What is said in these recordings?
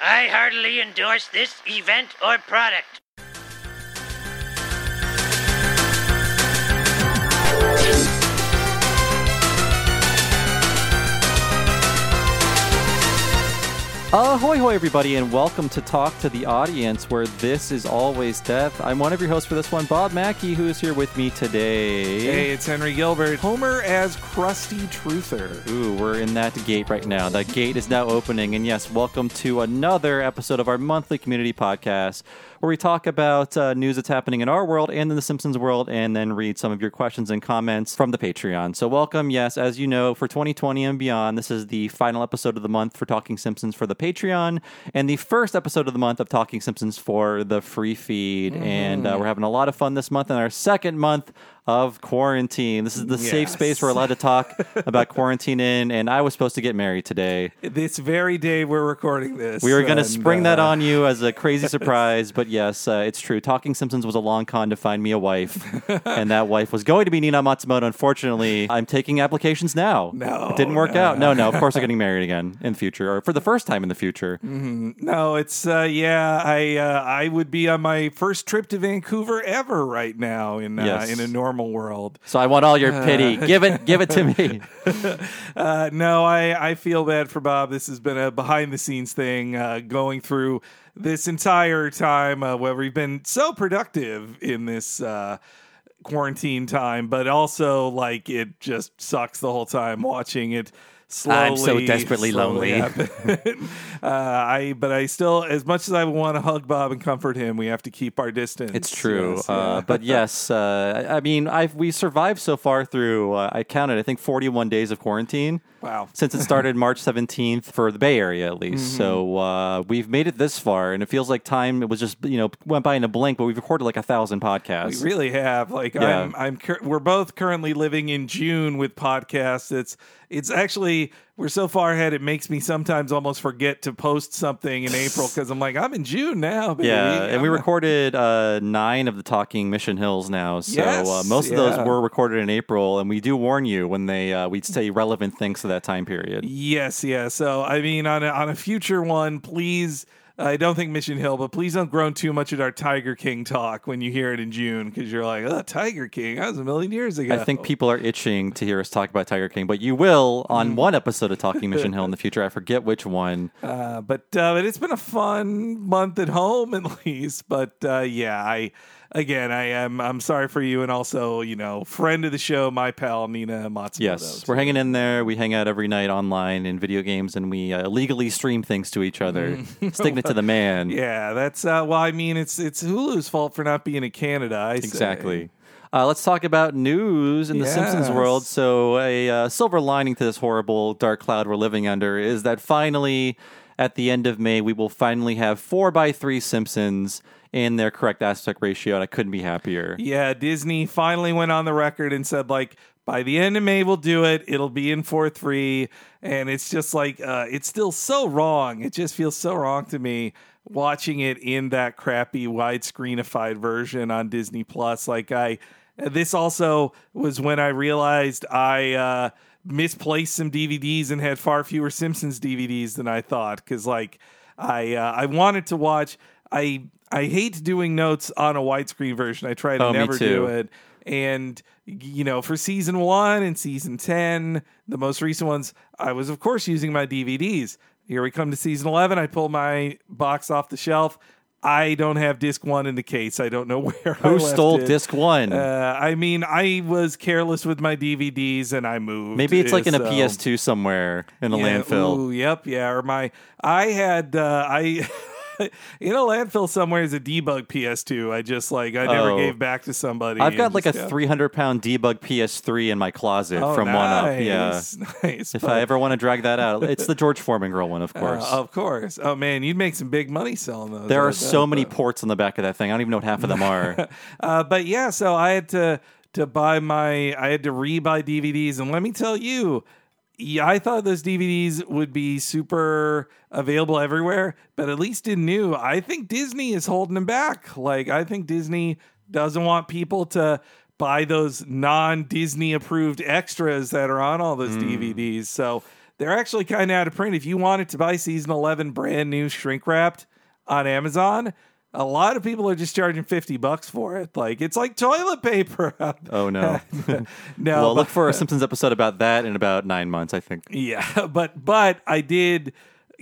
I heartily endorse this event or product. Ahoy, hoy, everybody, and welcome to Talk to the Audience, where this is always death. I'm one of your hosts for this one, Bob Mackey, who is here with me today. Hey, it's Henry Gilbert. Homer as Krusty Truther. Ooh, we're in that gate right now. That gate is now opening. And yes, welcome to another episode of our monthly community podcast where we talk about uh, news that's happening in our world and in the Simpsons world, and then read some of your questions and comments from the Patreon. So, welcome. Yes, as you know, for 2020 and beyond, this is the final episode of the month for Talking Simpsons for the Patreon, and the first episode of the month of Talking Simpsons for the free feed. And uh, we're having a lot of fun this month, and our second month of quarantine. This is the safe space we're allowed to talk about quarantine in, and I was supposed to get married today. This very day we're recording this. We were going to spring that uh, on you as a crazy surprise, but yes, uh, it's true. Talking Simpsons was a long con to find me a wife, and that wife was going to be Nina Matsumoto. Unfortunately, I'm taking applications now. No, it didn't work no. out. No, no. Of course, I'm getting married again in the future, or for the first time in the future. No, it's uh, yeah. I uh, I would be on my first trip to Vancouver ever right now in uh, Yes. in a normal world. So I want all your pity. Give it, give it to me. Uh, no, I, I feel bad for Bob. This has been a behind the scenes thing uh, going through this entire time uh, where we've been so productive in this uh, quarantine time, but also like it just sucks the whole time watching it. Slowly, I'm so desperately lonely. uh, I, but I still, as much as I want to hug Bob and comfort him, we have to keep our distance. It's true, Yes, uh, yeah. but yes, uh, I mean, I've we survived so far through. Uh, I counted, I think, 41 days of quarantine. Wow. Since it started March 17th for the Bay Area, at least. Mm-hmm. So uh, we've made it this far, and it feels like time. It was just you know went by in a blink, but we've recorded like a thousand podcasts. We really have. Like Yeah. I'm, I'm. We're both currently living in June with podcasts. It's, it's actually we're so far ahead. It makes me sometimes almost forget to post something in April because I'm like I'm in June now. Baby. Yeah, and we recorded uh, nine of the Talking Mission Hills now. So uh, Yes, most of those were recorded in April, and we do warn you when they uh, we say relevant things to that time period. Yes, yeah. So I mean, on a, on a future one, please. I don't think Mission Hill, but please don't groan too much at our Tiger King talk when you hear it in June because you're like, oh, Tiger King, that was a million years ago. I think people are itching to hear us talk about Tiger King, but you will Mm. on one episode of Talking Mission Hill in the future. I forget which one. Uh, but uh, but it's been a fun month at home at least. But uh, yeah, I again I am I'm sorry for you and also you know friend of the show, my pal Nina Matsumoto. Yes, we're hanging in there. We hang out every night online in video games, and we uh, illegally stream things to each other, sticking it to the man. Yeah, that's uh, well. I mean, it's it's Hulu's fault for not being in Canada. I say. Exactly. Uh, let's talk about news in the Simpsons world. So, a uh, silver lining to this horrible dark cloud we're living under is that finally, at the end of May, we will finally have four by three Simpsons in their correct aspect ratio, and I couldn't be happier. Yeah, Disney finally went on the record and said like by the end of May we'll do it. It'll be in four three, and it's just like uh, it's still so wrong. It just feels so wrong to me watching it in that crappy widescreenified version on Disney Plus. Like I, this also was when I realized I. Uh, misplaced some DVDs and had far fewer Simpsons DVDs than I thought because like I uh, I wanted to watch I I hate doing notes on a widescreen version. I try to Oh, never do it. And you know, for season 1 and season 10, the most recent ones, I was of course using my DVDs. Here we come to season 11, I pull my box off the shelf. I don't have disc 1 in the case. I don't know where I Who stole it. disc one? Uh, I mean, I was careless with my DVDs and I moved. Maybe it's like in a PS2 somewhere in a yeah, landfill. Ooh, yep, yeah. Or my, I had, uh, I, in a landfill somewhere is a debug PS2. I just like, I never Oh. gave back to somebody. I've got like a yeah. 300 pound debug PS3 in my closet Oh, from One Up. Yeah. nice, Nice. If But, I ever want to drag that out, it's the George Foreman girl one, of uh, course. of course. Oh man, you'd make some big money selling those. there are so many but- ports on the back of that thing. I don't even know what half of them are. Uh, but yeah, so I had to to buy my I had to re-buy DVDs, and let me tell you, yeah, I thought those DVDs would be super available everywhere, but at least in new, I think Disney is holding them back. Like I think Disney doesn't want people to buy those non-Disney approved extras that are on all those hmm. DVDs. So they're actually kind of out of print. If you wanted to buy season 11 brand new shrink wrapped on Amazon, a lot of people are just charging 50 bucks for it. Like it's like toilet paper. Oh no. no, well, but- look for a Simpsons episode about that in about nine months, I think. Yeah, but but I did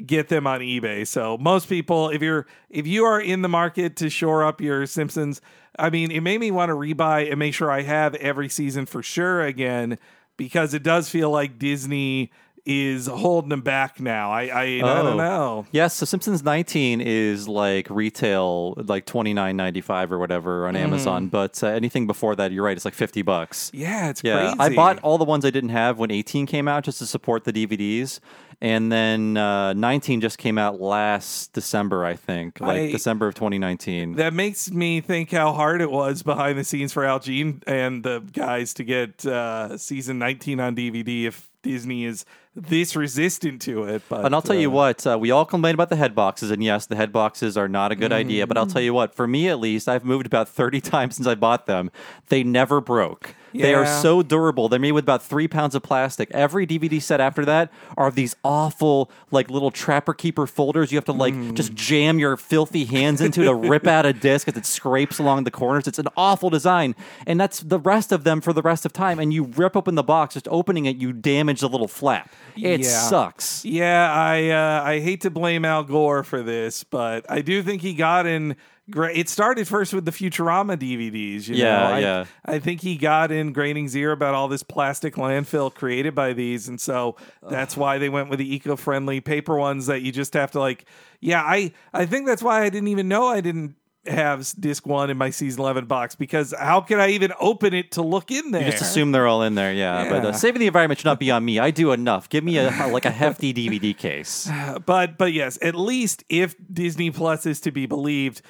get them on eBay. So most people, if you're if you are in the market to shore up your Simpsons, I mean, it made me want to rebuy and make sure I have every season for sure again because it does feel like Disney is holding them back now. I I, I Oh. don't know. Yes, so Simpsons 19 is like retail, like 29.95 or whatever on Amazon. But uh, anything before that, you're right, it's like 50 bucks. Yeah, it's Yeah, crazy. I bought all the ones I didn't have when 18 came out just to support the DVDs, and then uh, 19 just came out last December, I think, like I- December of 2019. That makes me think how hard it was behind the scenes for Al Jean and the guys to get uh, season 19 on DVD if Disney is this resistant to it. But and I'll tell you uh, what, uh, we all complain about the head boxes, and yes, the head boxes are not a good idea. But I'll tell you what, for me at least, I've moved about 30 times since I bought them. They never broke. They are so durable. They're made with about three pounds of plastic. Every DVD set after that are these awful, like little trapper keeper folders. You have to like Mm. just jam your filthy hands into to rip out a disc as it scrapes along the corners. It's an awful design, and that's the rest of them for the rest of time. And you rip open the box, just opening it, you damage the little flap. It Yeah. sucks. Yeah, I uh, I hate to blame Al Gore for this, but I do think he got in. Great. It started first with the Futurama DVDs. You Yeah, know? I, yeah. I think he got in Groening ear about all this plastic landfill created by these, and so that's why they went with the eco-friendly paper ones that you just have to like. Yeah, I I think that's why I didn't even know I didn't have disc one in my season 11 box because how can I even open it to look in there? You just assume they're all in there, yeah. But uh, saving the environment should not be on me. I do enough. Give me a like a hefty DVD case. but but yes, at least if Disney Plus is to be believed,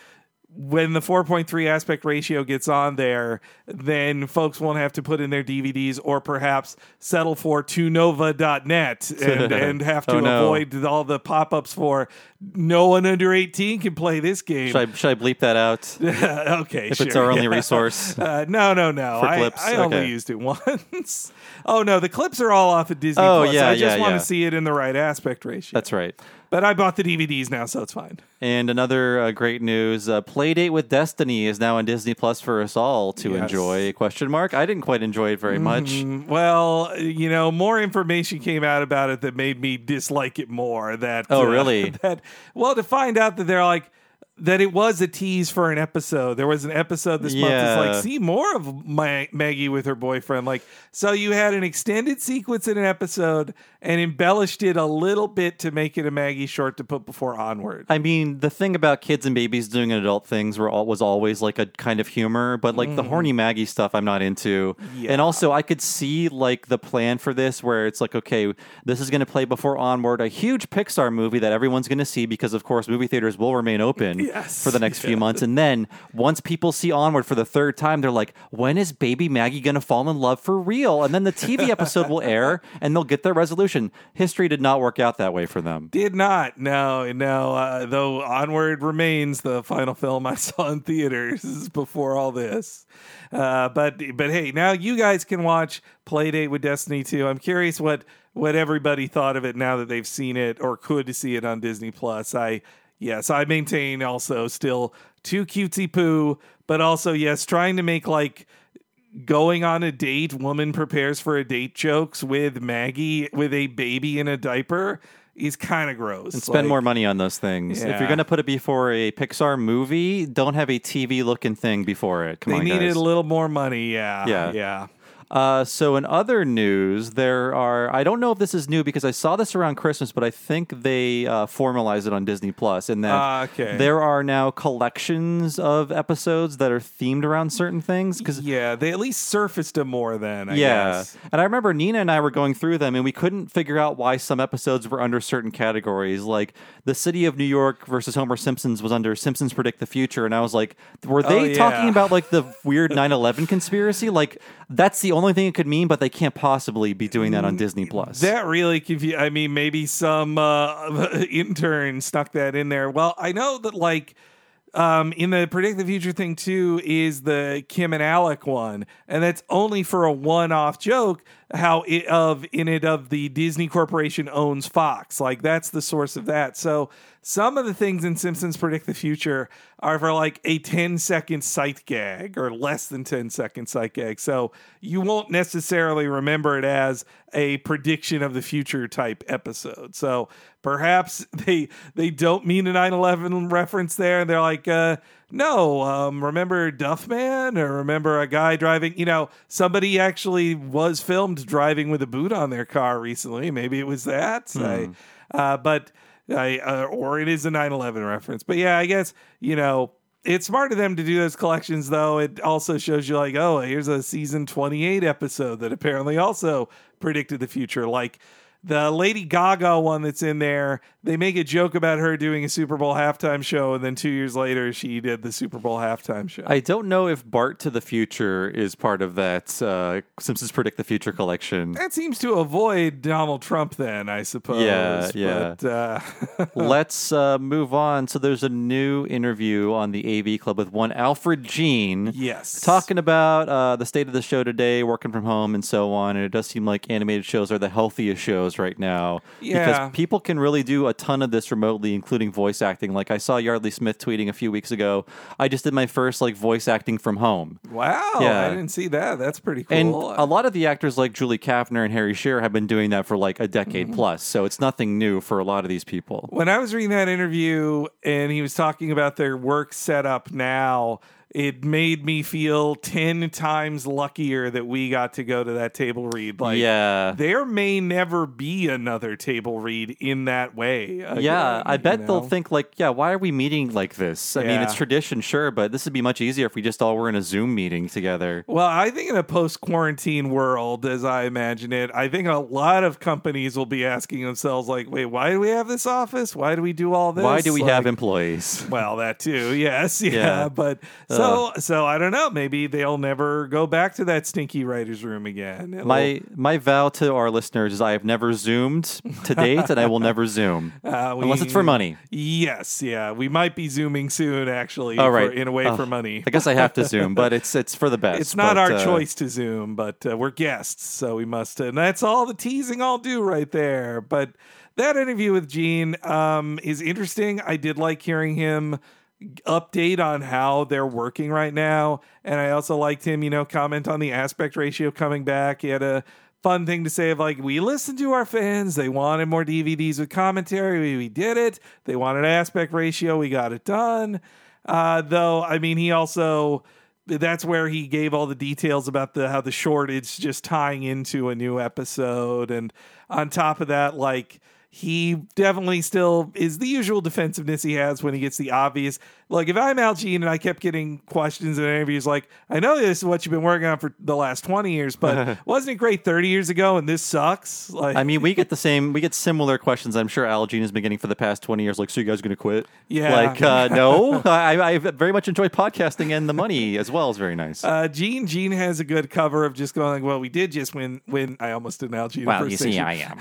when the 4.3 aspect ratio gets on there, then folks won't have to put in their DVDs or perhaps settle for tunova.net and, and have to Oh, no. avoid all the pop-ups for no one under 18 can play this game. Should I, should I bleep that out? okay, If sure. it's our only yeah. resource. Uh, no, no, no. For I, clips? I only used it once. oh no, the clips are all off of Disney Oh, Plus. yeah, I just yeah, want yeah. to see it in the right aspect ratio. That's right. But I bought the DVDs now, so it's fine. And another uh, great news: uh, Playdate with Destiny is now on Disney Plus for us all to Yes. enjoy. Question mark? I didn't quite enjoy it very much. Mm, Well, you know, more information came out about it that made me dislike it more. That Oh, uh, really? that well, to find out that they're like that it was a tease for an episode. There was an episode this month that's Yeah. like see more of Ma- Maggie with her boyfriend. Like so, you had an extended sequence in an episode and embellished it a little bit to make it a Maggie short to put before Onward. I mean, the thing about kids and babies doing adult things were all, was always like a kind of humor, but like the horny Maggie stuff, I'm not into. Mm. Yeah. And also, I could see like the plan for this, where it's like, okay, this is going to play before Onward, a huge Pixar movie that everyone's going to see because, of course, movie theaters will remain open Yes. for the next few months. And then once people see Onward for the third time, they're like, when is Baby Maggie going to fall in love for real? And then the TV episode will air, and they'll get their resolution. History did not work out that way for them. Did not. No, no. Uh, though Onward remains the final film I saw in theaters before all this. Uh, but but hey, now you guys can watch Playdate with Destiny 2. I'm curious what what everybody thought of it now that they've seen it or could see it on Disney Plus. I yes, I maintain also still too cutesy poo, but also yes, trying to make like going on a date, woman prepares for a date jokes with Maggie with a baby in a diaper is kind of gross. and spend Like, more money on those things. If you're going to put it before a Pixar movie, don't have a TV looking thing before it. Come They on, needed guys. a little more money. Yeah. Yeah. Yeah. Uh, so in other news, there are. I don't know if this is new because I saw this around Christmas, but I think they uh, formalized it on Disney Plus, and that Ah, okay. there are now collections of episodes that are themed around certain things. Because Yeah. They at least surfaced them more then, I yeah, guess. and I remember Nina and I were going through them, and we couldn't figure out why some episodes were under certain categories. Like the City of New York versus Homer Simpsons was under Simpsons Predict the Future, and I was like, were they Oh, yeah. talking about like the weird 9/11 conspiracy? Like that's the only thing it could mean, but they can't possibly be doing that on Disney Plus. That really. I mean, maybe some uh, intern stuck that in there. Well, I know that like um, in the predict the future thing too is the Kim and Alec one, and that's only for a one-off joke. How it, of in it of the Disney Corporation owns Fox. Like that's the source of that. So some of the things in Simpsons predict the future are for like a 10 second sight gag or less than 10 second sight gag. So you won't necessarily remember it as a prediction of the future type episode. So perhaps they they don't mean a 9/11 reference there. They're like uh no, um, remember Duffman or remember a guy driving? You know, somebody actually was filmed driving with a boot on their car recently. Maybe it was that. I, uh, but I, uh, or it is a 9/11 reference. But yeah, I guess you know it's smart of them to do those collections. Though it also shows you like, oh, here's a season 28 episode that apparently also predicted the future. Like the Lady Gaga one that's in there, they make a joke about her doing a Super Bowl halftime show, and then two years later, she did the Super Bowl halftime show. I don't know if Bart to the Future is part of that uh, Simpsons Predict the Future collection. that seems to avoid Donald Trump, then I suppose. Yeah, yeah. But, uh, Let's uh, move on. So there's a new interview on the AV Club with one Alfred Jean. yes, Talking about uh, the state of the show today, working from home, and so on. And it does seem like animated shows are the healthiest shows right now. Yeah. Because people can really do a ton of this remotely, including voice acting. Like I saw Yeardley Smith tweeting a few weeks ago, I just did my first like voice acting from home. Wow, Yeah. I didn't see that. That's pretty cool. And a lot of the actors like Julie Kavner and Harry Shearer have been doing that for like a decade Mm-hmm. plus. So it's nothing new for a lot of these people. when I was reading that interview and he was talking about their work setup now, it made me feel 10 times luckier that we got to go to that table read. Like, yeah. there may never be another table read in that way. Uh, again, Yeah, I bet you they'll think like, yeah, why are we meeting like this? I mean, it's tradition, sure, but this would be much easier if we just all were in a Zoom meeting together. Well, I think in a post quarantine world, as I imagine it, I think a lot of companies will be asking themselves, like, wait, why do we have this office? Why do we do all this? Why do we Like, have employees? Well, that too. Yes, yeah. Yeah. But so so I don't know. Maybe they'll never go back to that stinky writers' room again. It'll- My my vow to our listeners is I have never zoomed to date, and I will never zoom uh, we- unless it's for money. Yes, yeah. We might be zooming soon, actually. Oh, for- in a way Oh, for money. I guess I have to zoom, but it's it's for the best. It's not But, our uh, choice to zoom, but uh, we're guests, so we must. And that's all the teasing I'll do right there. But that interview with Jean um, is interesting. I did like hearing him update on how they're working right now, and I also liked him, you know, comment on the aspect ratio coming back. He had a fun thing to say of like, we listened to our fans. They wanted more DVDs with commentary. We, we did it. They wanted aspect ratio. We got it done. Uh, though, I mean, he also that's where he gave all the details about the how the short is just tying into a new episode and on top of that like he definitely still is the usual defensiveness he has when he gets the obvious like if i'm Al Jean and i kept getting questions in interviews like i know this is what you've been working on for the last 20 years but wasn't it great 30 years ago and this sucks like I mean, we get the same, we get similar questions. I'm sure Al Jean has been getting for the past 20 years. Like, so you guys going to quit? Yeah. Like, uh, no. I, I very much enjoy podcasting, and the money as well is very nice. uh, Jean Jean has a good cover of just going like, well, we did just win. Win. I almost did Al Jean. well, you see, I am.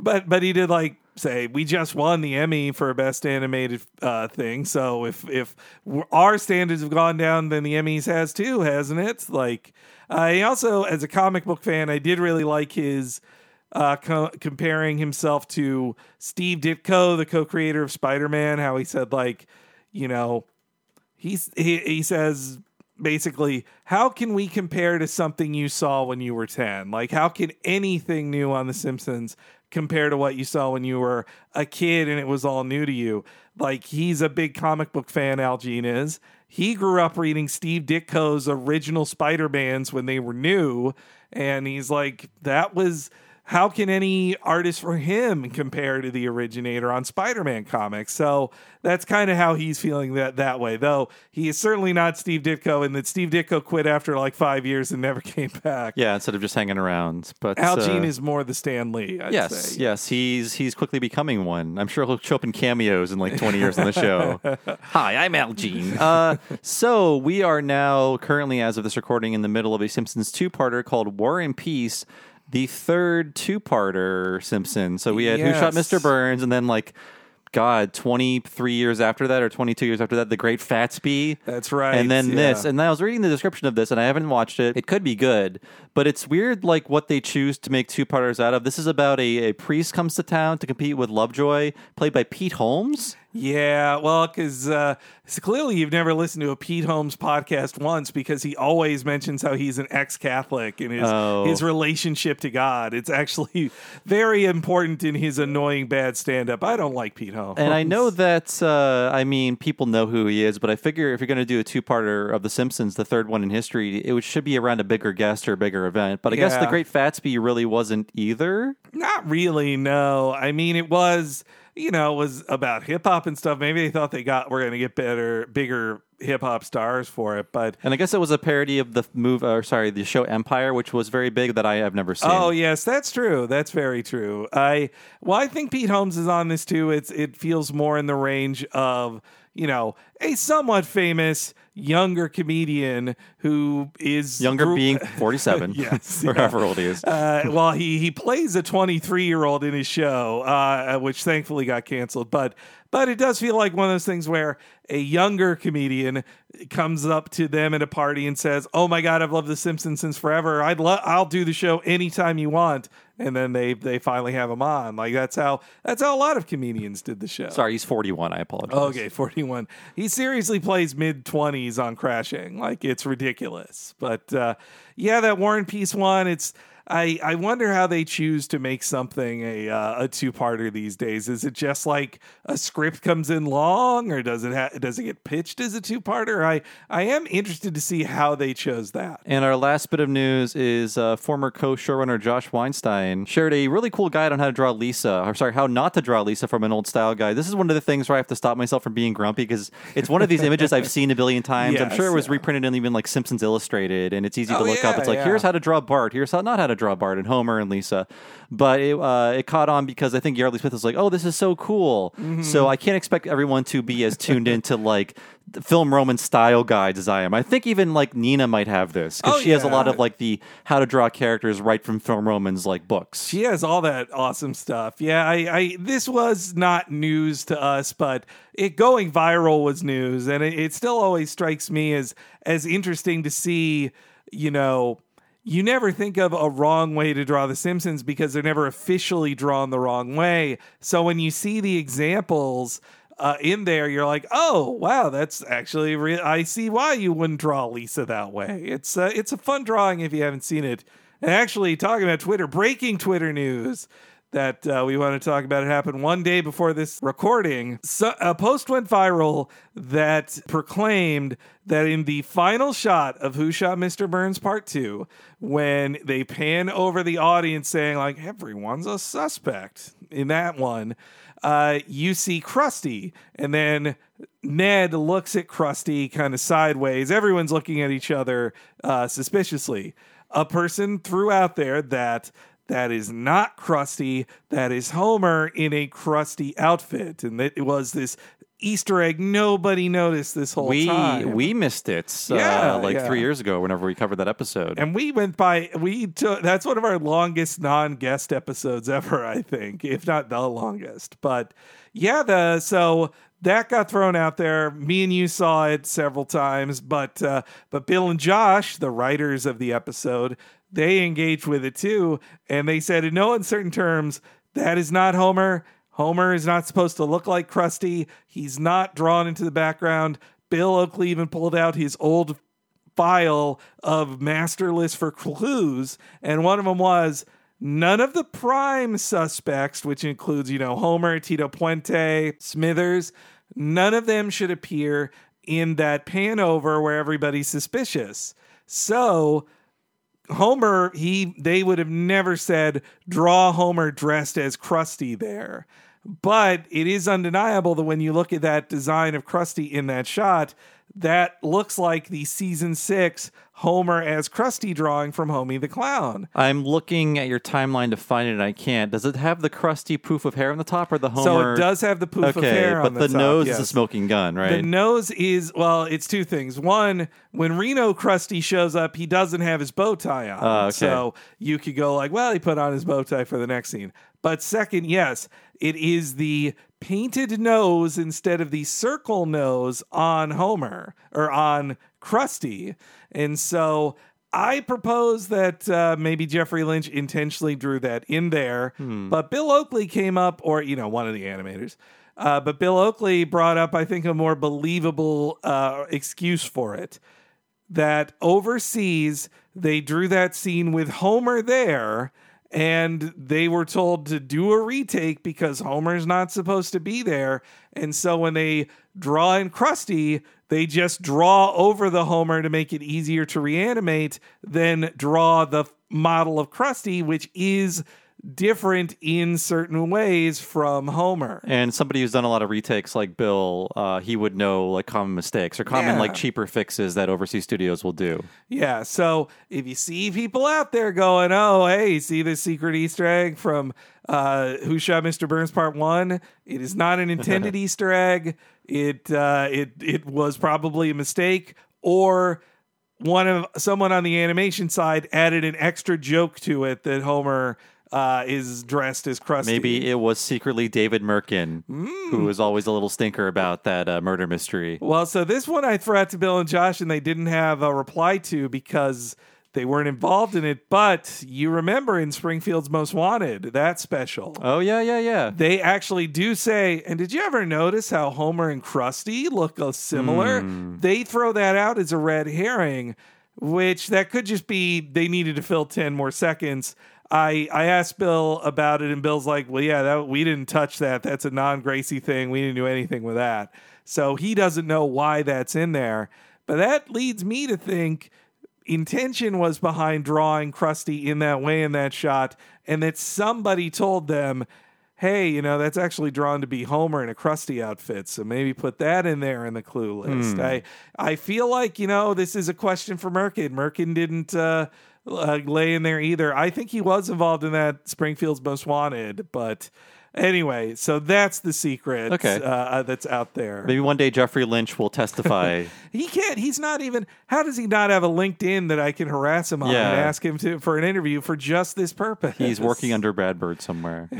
but but he did like say we just won the Emmy for best animated uh, thing. So if if our standards have gone down, then the Emmys has too, hasn't it? Like uh, also, as a comic book fan, I did really like his. Uh, co- comparing himself to Steve Ditko, the co-creator of Spider-Man, how he said like, you know, he's he, he says basically how can we compare to something you saw when you were 10 like how can anything new on the simpsons compare to what you saw when you were a kid and it was all new to you. Like he's a big comic book fan al Jean is. He grew up reading steve ditko's original spider-mans when they were new and he's like that was how can any artist for him compare to the originator on Spider-Man comics? So that's kind of how he's feeling that that way. Though he is certainly not Steve Ditko, and that Steve Ditko quit after like five years and never came back. Yeah, instead of just hanging around. But Al uh, Jean is more the Stan Lee. I'd Yes, say. yes, he's he's quickly becoming one. I'm sure he'll show up in cameos in like 20 years on the show. Hi, I'm Al Jean. Uh, so we are now currently, as of this recording, in the middle of a Simpsons two-parter called War and Peace, the third two-parter Simpson. So we had Who Shot Mr. Burns, and then like God, 23 years after that or 22 years after that, The Great Fatsby. That's right. And then yeah. this. And I was reading the description of this and I haven't watched it. It could be good, but it's weird like what they choose to make two parters out of. This is about a, a priest comes to town to compete with Lovejoy, played by Pete Holmes. Yeah, well, because uh, clearly you've never listened to a Pete Holmes podcast once because he always mentions how he's an ex-Catholic and his Oh. his relationship to God. It's actually very important in his annoying bad stand-up. I don't like Pete Holmes, And I know that, uh, I mean, people know who he is, but I figure if you're going to do a two parter of The Simpsons, the third one in history, it should be around a bigger guest or a bigger event. But I guess The Great Fatsby really wasn't either. Not really, no. I mean, it was, you know, was about hip hop and stuff. Maybe they thought they got were going to get better, bigger hip hop stars for it, but And I guess it was a parody of the move, or sorry, the show Empire, which was very big that I have never seen. Oh yes, that's true. That's very true. I well, I think Pete Holmes is on this too. It's it feels more in the range of you know a somewhat famous younger comedian who is Younger being 47. Yes, or yeah. however old he is. Uh, well, he he plays a 23 year old in his show, uh, which thankfully got canceled. But but it does feel like one of those things where a younger comedian comes up to them at a party and says, "Oh my God, I've loved The Simpsons since forever. I'd lo- I'll do the show anytime you want." And then they they finally have him on. Like that's how that's how a lot of comedians did the show. Sorry, he's 41. I apologize. Okay, 41. He seriously plays mid 20s on Crashing. Like it's ridiculous. But uh yeah, that War and Peace one, it's I, I wonder how they choose to make something a uh, a two parter these days. Is it just like a script comes in long, or does it ha- does it get pitched as a two parter? I I am interested to see how they chose that. And our last bit of news is uh, former co-showrunner Josh Weinstein shared a really cool guide on how to draw Lisa, or sorry, how not to draw Lisa from an old style guide. This is one of the things where I have to stop myself from being grumpy because it's one of these images I've seen a billion times. I'm sure it was yeah. reprinted in even like Simpsons Illustrated, and it's easy to Oh, look up. It's like yeah. here's how to draw Bart, here's how not how to draw Bart, and Homer and Lisa. But it uh, it caught on because I think Yeardley Smith was like, oh, this is so cool. Mm-hmm. So I can't expect everyone to be as tuned into like the film Roman style guides as I am. I think even like Nina might have this because Oh, she has a lot of like the how to draw characters right from film Roman's like books. She has all that awesome stuff. Yeah, I, I this was not news to us, but it going viral was news, and it, it still always strikes me as as interesting to see. You know, you never think of a wrong way to draw The Simpsons because they're never officially drawn the wrong way. So when you see the examples. Uh, in there, you're like, oh wow, that's actually real. I see why you wouldn't draw Lisa that way. It's uh, it's a fun drawing if you haven't seen it. And actually, talking about Twitter, breaking Twitter news that uh, we want to talk about. It happened one day before this recording. So, a post went viral that proclaimed that in the final shot of Who Shot Mr. Burns Part 2, when they pan over the audience saying, like, everyone's a suspect in that one, uh, you see Krusty. And then Ned looks at Krusty kind of sideways. Everyone's looking at each other uh, suspiciously. A person threw out there that that is not Krusty, that is Homer in a Krusty outfit. And it was this Easter egg nobody noticed this whole we time. we missed it uh, Yeah, like yeah. three years ago whenever we covered that episode. and we went by we took that's one of our longest non-guest episodes ever i think if not the longest but yeah the so that got thrown out there me and you saw it several times but uh but bill and josh the writers of the episode they engaged with it too and they said in no uncertain terms that is not homer. Homer is not supposed to look like krusty. He's not drawn into the background. Bill oakley even pulled out his old file of masterless for clues, and one of them was none of the prime suspects, which includes, you know, Homer, Tito Puente, Smithers, none of them should appear in that pan over where everybody's suspicious. So Homer, he they would have never said draw Homer dressed as Krusty there. But it is undeniable that when you look at that design of Krusty in that shot, that looks like the season six Homer as Krusty drawing from Homie the Clown. I'm looking at your timeline to find it, and I can't. Does it have the Krusty poof of hair on the top, or the Homer? So it does have the poof okay, of hair but on the, the top, nose is a smoking gun, right? The nose is well, it's two things. One, when Reno Krusty shows up, he doesn't have his bow tie on. Oh, okay. So you could go like, well, he put on his bow tie for the next scene. But second, yes, it is the painted nose instead of the circle nose on Homer or on Krusty. And so I propose that uh, maybe Jeffrey Lynch intentionally drew that in there, but Bill Oakley came up, or, you know, one of the animators. Uh, but Bill Oakley brought up, I think, a more believable uh, excuse for it that overseas they drew that scene with Homer there and they were told to do a retake because Homer's not supposed to be there. And so when they draw in Krusty, they just draw over the Homer to make it easier to reanimate, then draw the model of Krusty, which is different in certain ways from Homer. And somebody who's done a lot of retakes like Bill, uh, he would know like common mistakes or common Yeah. like cheaper fixes that overseas studios will do. Yeah, so if you see people out there going, "Oh, hey, see this secret Easter egg from uh, Who Shot Mr. Burns Part One?" It is not an intended Easter egg. It uh, it it was probably a mistake, or one of someone on the animation side added an extra joke to it that Homer uh, is dressed as Krusty. Maybe it was secretly David Mirkin, Mm. who was always a little stinker about that uh, murder mystery. Well, so this one I threw out to Bill and Josh, and they didn't have a reply to because they weren't involved in it. But you remember in Springfield's Most Wanted, that special. Oh yeah, yeah, yeah. They actually do say, and did you ever notice how Homer and Krusty look similar? They throw that out as a red herring, which that could just be they needed to fill 10 more seconds. I, I asked Bill about it, and Bill's like, Well, yeah, that, we didn't touch that. That's a non Gracie thing. We didn't do anything with that. So he doesn't know why that's in there. But that leads me to think intention was behind drawing Krusty in that way in that shot, and that somebody told them, hey, you know, that's actually drawn to be Homer in a Krusty outfit, so maybe put that in there in the clue list. I I feel like, you know, this is a question for Mirkin. Mirkin didn't uh, uh, lay in there either. I think he was involved in that Springfield's Most Wanted, but anyway, so that's the secret Okay. uh, uh, that's out there. Maybe one day Jeffrey Lynch will testify. He can't. He's not even. How does he not have a LinkedIn that I can harass him on Yeah. and ask him to for an interview for just this purpose? He's working under Brad Bird somewhere.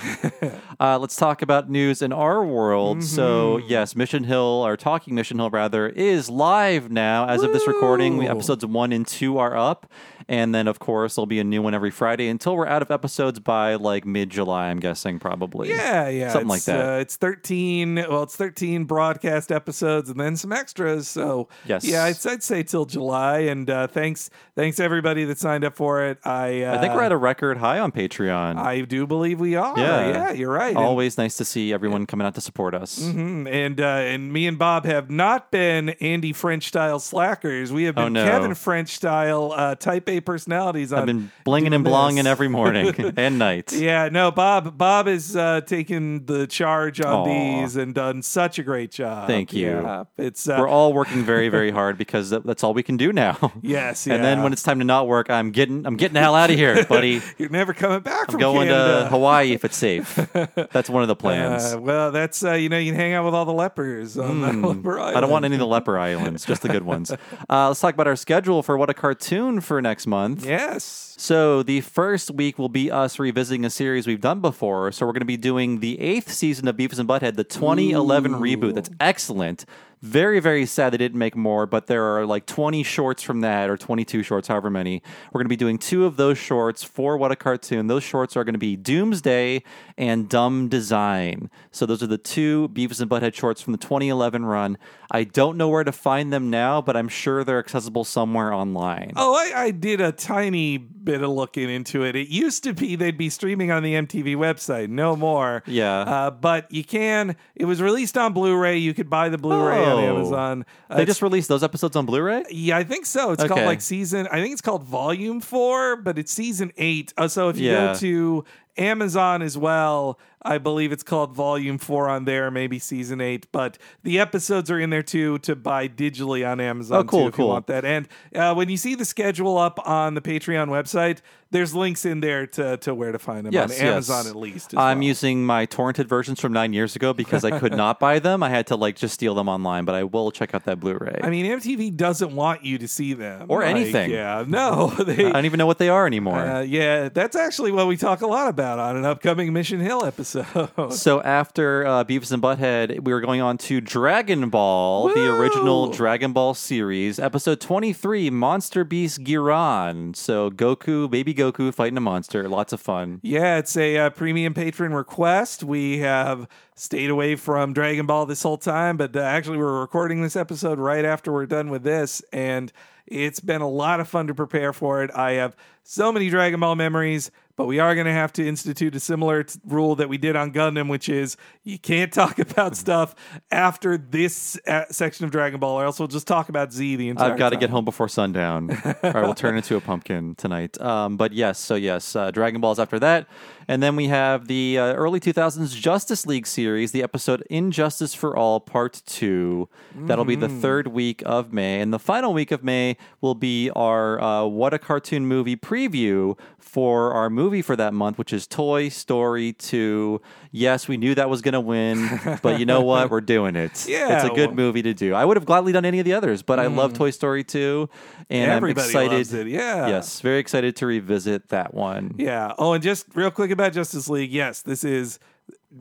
uh, let's talk about news in our world. So, Mm-hmm. yes, Mission Hill, or Talking Mission Hill rather, is live now as of this recording. We, episodes one and two are up. And then, of course, there'll be a new one every Friday until we're out of episodes by like mid July, I'm guessing, probably. Yeah, yeah, yeah, Something like that. Uh, it's thirteen. Well, it's thirteen broadcast episodes and then some extras. So Yes. yeah, I'd, I'd say till July. And uh, thanks, thanks everybody that signed up for it. I uh, I think we're at a record high on Patreon. I do believe we are. Yeah. yeah, you're right. And- Always nice to see everyone coming out to support us. Mhm. And uh, and me and Bob have not been Andy French style slackers. We have been Oh, no. Kevin French style uh, Type A personalities. I've on been blinging and blonging every morning and night. Yeah, no, Bob. Bob is. uh, taken the charge on Aw. these and done such a great job. Thank you. Yeah, it's uh, We're all working very, very hard because that- that's all we can do now. yes, And then when it's time to not work, I'm getting I'm getting the hell out of here, buddy. you're never coming back I'm going Canada. to Hawaii if it's safe. That's one of the plans. Uh, well, that's uh, you know you can hang out with all the lepers on the leper Hmm. I don't want any of the leper islands, just the good ones. Uh, let's talk about our schedule for what a cartoon for next month. Yes. So the first week will be us revisiting a series we've done before. So we're going to be doing the eighth season of Beavis and Butthead, the 2011 reboot. That's excellent. Very, very sad they didn't make more, but there are like 20 shorts from that, or 22 shorts, however many. We're going to be doing two of those shorts for What a Cartoon. Those shorts are going to be Doomsday and Dumb Design. So those are the two Beavis and Butthead shorts from the 2011 run. I don't know where to find them now, but I'm sure they're accessible somewhere online. Oh, I, I did a tiny bit of looking into it. It used to be they'd be streaming on the MTV website, no more. Yeah. Uh, but you can. It was released on Blu-ray. You could buy the Blu-ray on Oh. Amazon. Uh, They just released those episodes on Blu-ray. yeah, I think so. It's called like season. I think it's called Volume Four, but it's season eight. Uh, so if you Yeah. go to Amazon as well, I believe it's called Volume Four on there, maybe season eight. But the episodes are in there too to buy digitally on Amazon. Oh, cool, too, if cool. you want that. And uh, when you see the schedule up on the Patreon website, there's links in there to, to where to find them Yes, on yes. Amazon at least. I'm well. using my torrented versions from nine years ago because I could not buy them. I had to like just steal them online, but I will check out that Blu-ray. I mean, MTV doesn't want you to see them Or Like, anything. Yeah, no, they. I don't even know what they are anymore. uh, yeah, that's actually what we talk a lot about on an upcoming Mission Hill episode. So after uh, Beavis and Butthead, we were going on to Dragon Ball, the original Dragon Ball series, episode 23, Monster Beast Giran. So Goku, baby Goku fighting a monster. Lots of fun. Yeah, it's a uh, premium patron request. We have stayed away from Dragon Ball this whole time, but uh, actually, we're recording this episode right after we're done with this, and it's been a lot of fun to prepare for it. I have so many Dragon Ball memories, but we are going to have to institute a similar t- rule that we did on Gundam, which is you can't talk about stuff after this uh, section of Dragon Ball, or else we'll just talk about Z the entire I've got to get home before sundown, or I will turn into a pumpkin tonight. Um, but yes, so yes, uh, Dragon Ball's after that, and then we have the uh, early 2000s Justice League series, the episode Injustice for All Part Two. That'll be the third week of May, and the final week of May will be our uh, What a Cartoon Movie preview for our movie for that month, which is Toy Story 2. Yes, we knew that was going to win, but you know what? We're doing it. Yeah, it's a good well- movie to do. I would have gladly done any of the others, but I love mm. Toy Story 2 and Everybody I'm excited. loves it, yeah. Yes, very excited to revisit that one. Yeah. Oh, and just real quick about Justice League. Yes, this is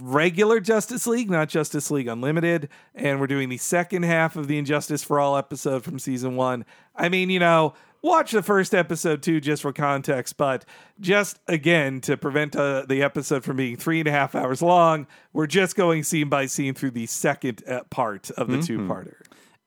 regular Justice League, not Justice League Unlimited. And we're doing the second half of the Injustice for All episode from season one. I mean, you know, watch the first episode too, just for context. But just again, to prevent uh, the episode from being three and a half hours long, we're just going scene by scene through the second uh, part of the two parter.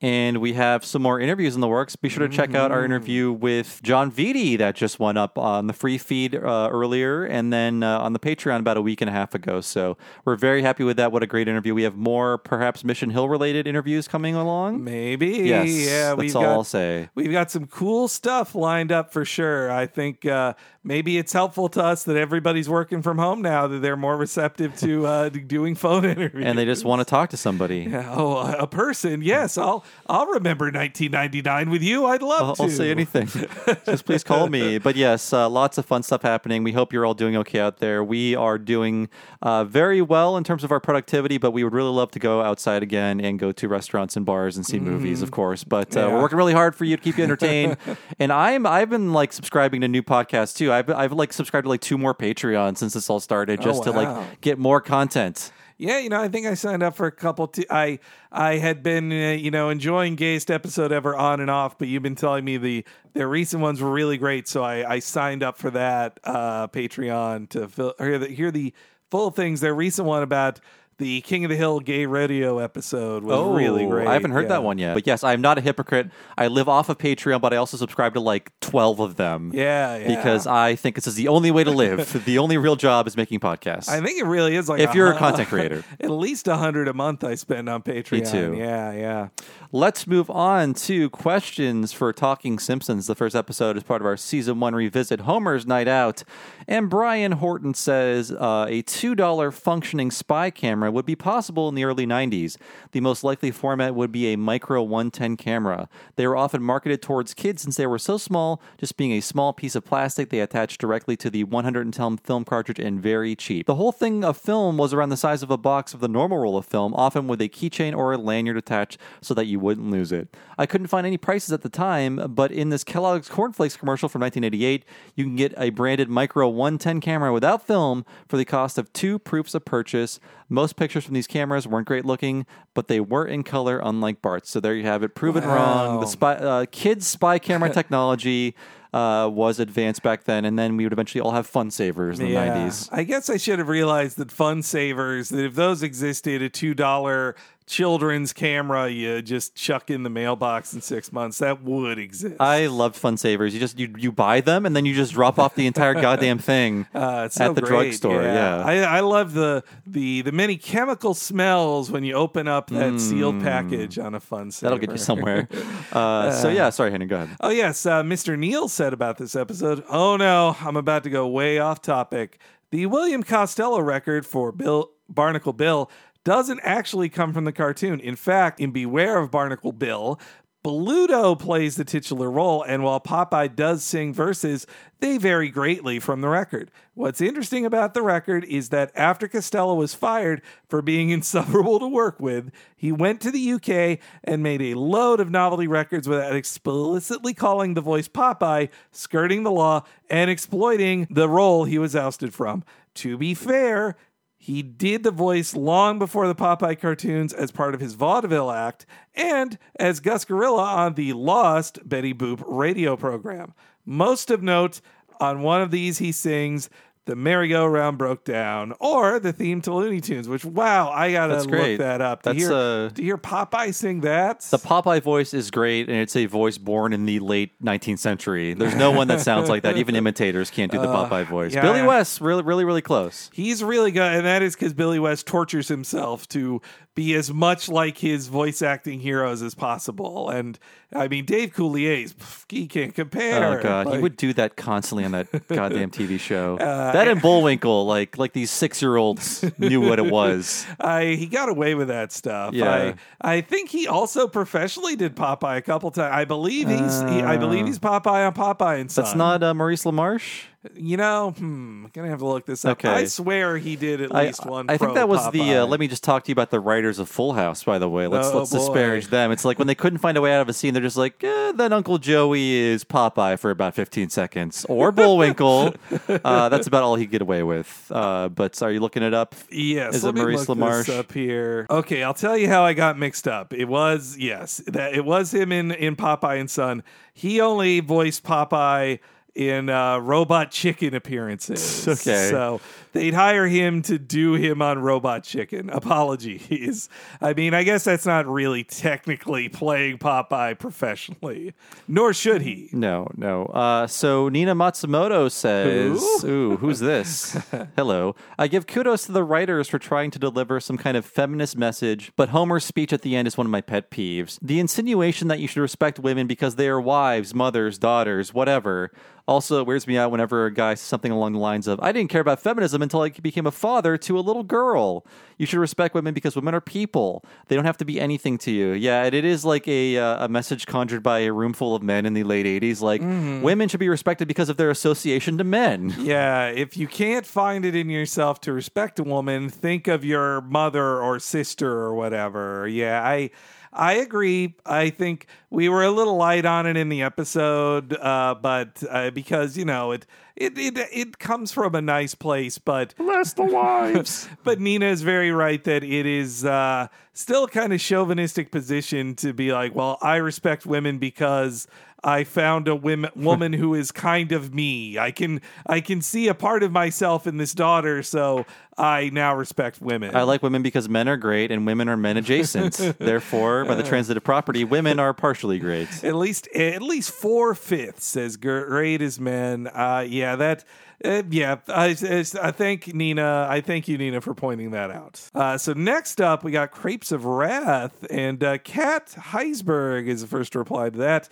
And we have some more interviews in the works. Be sure to check out our interview with Jon Vitti that just went up on the free feed uh, earlier and then uh, on the Patreon about a week and a half ago. So we're very happy with that. What a great interview. We have more perhaps Mission Hill related interviews coming along. Maybe. Yes, yeah, that's we've all got, I'll say. We've got some cool stuff lined up for sure. I think uh, maybe it's helpful to us that everybody's working from home now, that they're more receptive to uh, doing phone interviews. And they just want to talk to somebody. yeah, Oh, a person. Yes, I'll I'll remember 1999 with you. I'd love I'll, to. I'll say anything. Just please call me. But yes, uh, lots of fun stuff happening. We hope you're all doing okay out there. We are doing uh, very well in terms of our productivity, but we would really love to go outside again and go to restaurants and bars and see movies, of course. But uh. Yeah. we're working really hard for you to keep you entertained. and I'm I've been like subscribing to new podcasts too. I've I've like subscribed to like two more Patreons since this all started, just to Oh, wow. like get more content. Yeah, you know, I think I signed up for a couple. T- I I had been, uh, you know, enjoying Gayest episode ever on and off, but you've been telling me the the recent ones were really great, so I, I signed up for that uh, Patreon to fil- hear the hear the full things. Their recent one about the King of the Hill gay radio episode was oh, really great. I haven't heard Yeah. that one yet. But yes, I'm not a hypocrite. I live off of Patreon, but I also subscribe to like 12 of them. Yeah, yeah. Because I think this is the only way to live. the only real job is making podcasts. I think it really is like If you're a content creator. at least a hundred a month I spend on Patreon. Me too. Yeah, yeah. Let's move on to questions for Talking Simpsons. The first episode is part of our season one revisit, Homer's Night Out. And Brian Horton says uh, a $2 functioning spy camera would be possible in the early 90s. The most likely format would be a micro 110 camera. They were often marketed towards kids since they were so small, just being a small piece of plastic they attached directly to the 110 film cartridge and very cheap. The whole thing of film was around the size of a box of the normal roll of film, often with a keychain or a lanyard attached so that you wouldn't lose it. I couldn't find any prices at the time, but in this Kellogg's Cornflakes commercial from 1988, you can get a branded micro 110 camera without film for the cost of two proofs of purchase. Most pictures from these cameras weren't great looking, but they were in color, unlike Bart's. So there you have it, proven wrong. The spy, uh, kids' spy camera technology uh, was advanced back then, and then we would eventually all have fun savers in the 90s. I guess I should have realized that Fun Savers, that if those existed, a two dollar children's camera you just chuck in the mailbox in six months, that would exist. I loved fun savers. You just you you buy them and then you just drop off the entire goddamn thing Uh, it's so at the drugstore. Yeah. I, I love the, the the many chemical smells when you open up that sealed package on a fun saver. Mm. That'll get you somewhere. Uh, so yeah, sorry, Henry, go ahead. Oh yes, uh, Mr. Neal said about this episode. Oh no, I'm about to go way off topic. The William Costello record for Bill Barnacle Bill doesn't actually come from the cartoon. In fact, in Beware of Barnacle Bill, Bluto plays the titular role, and while Popeye does sing verses, they vary greatly from the record. What's interesting about the record is that after Costello was fired for being insufferable to work with, he went to the UK and made a load of novelty records without explicitly calling the voice Popeye, skirting the law, and exploiting the role he was ousted from. To be fair, he did the voice long before the Popeye cartoons as part of his vaudeville act and as Gus Gorilla on the Lost Betty Boop radio program. Most of note, on one of these he sings the merry-go-round broke down, or the theme to Looney Tunes. Which wow, I gotta That's look that up. To That's, hear, uh, to hear Popeye sing that. The Popeye voice is great, and it's a voice born in the late 19th century. There's no one that sounds like that. Even imitators can't do the Popeye voice. yeah, Billy. West, really, really, really close. He's really good, and that is because Billy West tortures himself to be as much like his voice acting heroes as possible. And I mean, Dave Coulier's pff, he can't compare. Oh god, he would do that constantly on that goddamn TV show. that and Bullwinkle, like like these six year olds knew what it was. I he got away with that stuff. Yeah. I I think he also professionally did Popeye a couple times. I believe he's he, I believe he's Popeye on Popeye and Son. That's not uh, Maurice LaMarche. You know, hmm, gonna have to look this up. Okay. I swear he did at I, least one. I think that was the. Uh, let me just talk to you about the writers of Full House. By the way, let's Oh, let's disparage them. It's like when they couldn't find a way out of a scene, they're just like, eh, then Uncle Joey is Popeye for about fifteen seconds, or Bullwinkle. uh, that's about all he could get away with. Uh, but are you looking it up? Yes, Is let it me Maurice look LaMarche? this up here. Okay, I'll tell you how I got mixed up. It was yes, that it was him in in Popeye and Son. He only voiced Popeye in uh, Robot Chicken appearances. Okay. so they'd hire him to do him on Robot Chicken. Apologies. I mean, I guess that's not really technically playing Popeye professionally, nor should he. No, no. Uh, so Nina Matsumoto says, Who? "Ooh, who's this? Hello. I give kudos to the writers for trying to deliver some kind of feminist message, but Homer's speech at the end is one of my pet peeves. The insinuation that you should respect women because they are wives, mothers, daughters, whatever." Also, it weirds me out whenever a guy says something along the lines of, I didn't care about feminism until I became a father to a little girl. You should respect women because women are people. They don't have to be anything to you. Yeah, and it is like a, uh, a message conjured by a room full of men in the late 80s. Like, women should be respected because of their association to men. Yeah, if you can't find it in yourself to respect a woman, think of your mother or sister or whatever. Yeah, I I agree. I think we were a little light on it in the episode, uh, but uh, because you know it, it it it comes from a nice place, but Bless the wives. but Nina is very right that it is uh, still kind of chauvinistic position to be like, well, I respect women because I found a women, woman who is kind of me. I can I can see a part of myself in this daughter, so I now respect women. I like women because men are great and women are men adjacent. Therefore, by the transitive property, women are partially great. at least at least four fifths as great as men. Uh, yeah, that. Uh, yeah, I, I, I thank Nina. I thank you, Nina, for pointing that out. Uh, so next up, we got Crepes of Wrath, and uh, Kat Heisberg is the first to reply to that,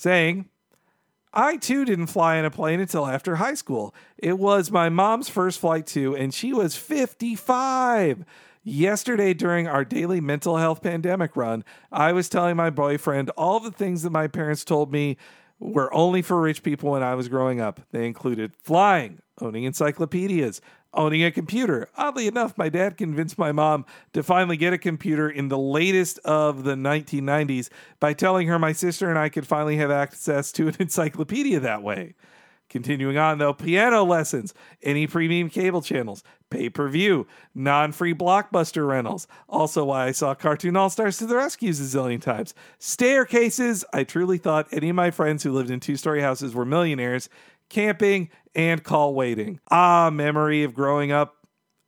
saying, I too didn't fly in a plane until after high school. It was my mom's first flight too, and she was 55. Yesterday, during our daily mental health pandemic run, I was telling my boyfriend all the things that my parents told me were only for rich people when I was growing up. They included flying, owning encyclopedias, owning a computer. Oddly enough, my dad convinced my mom to finally get a computer in the latest of the 1990s by telling her my sister and I could finally have access to an encyclopedia that way. Continuing on, though, piano lessons, any premium cable channels, pay per view, non free blockbuster rentals. Also, why I saw Cartoon All Stars to the Rescue a zillion times. Staircases. I truly thought any of my friends who lived in two story houses were millionaires. Camping and call waiting. Ah, memory of growing up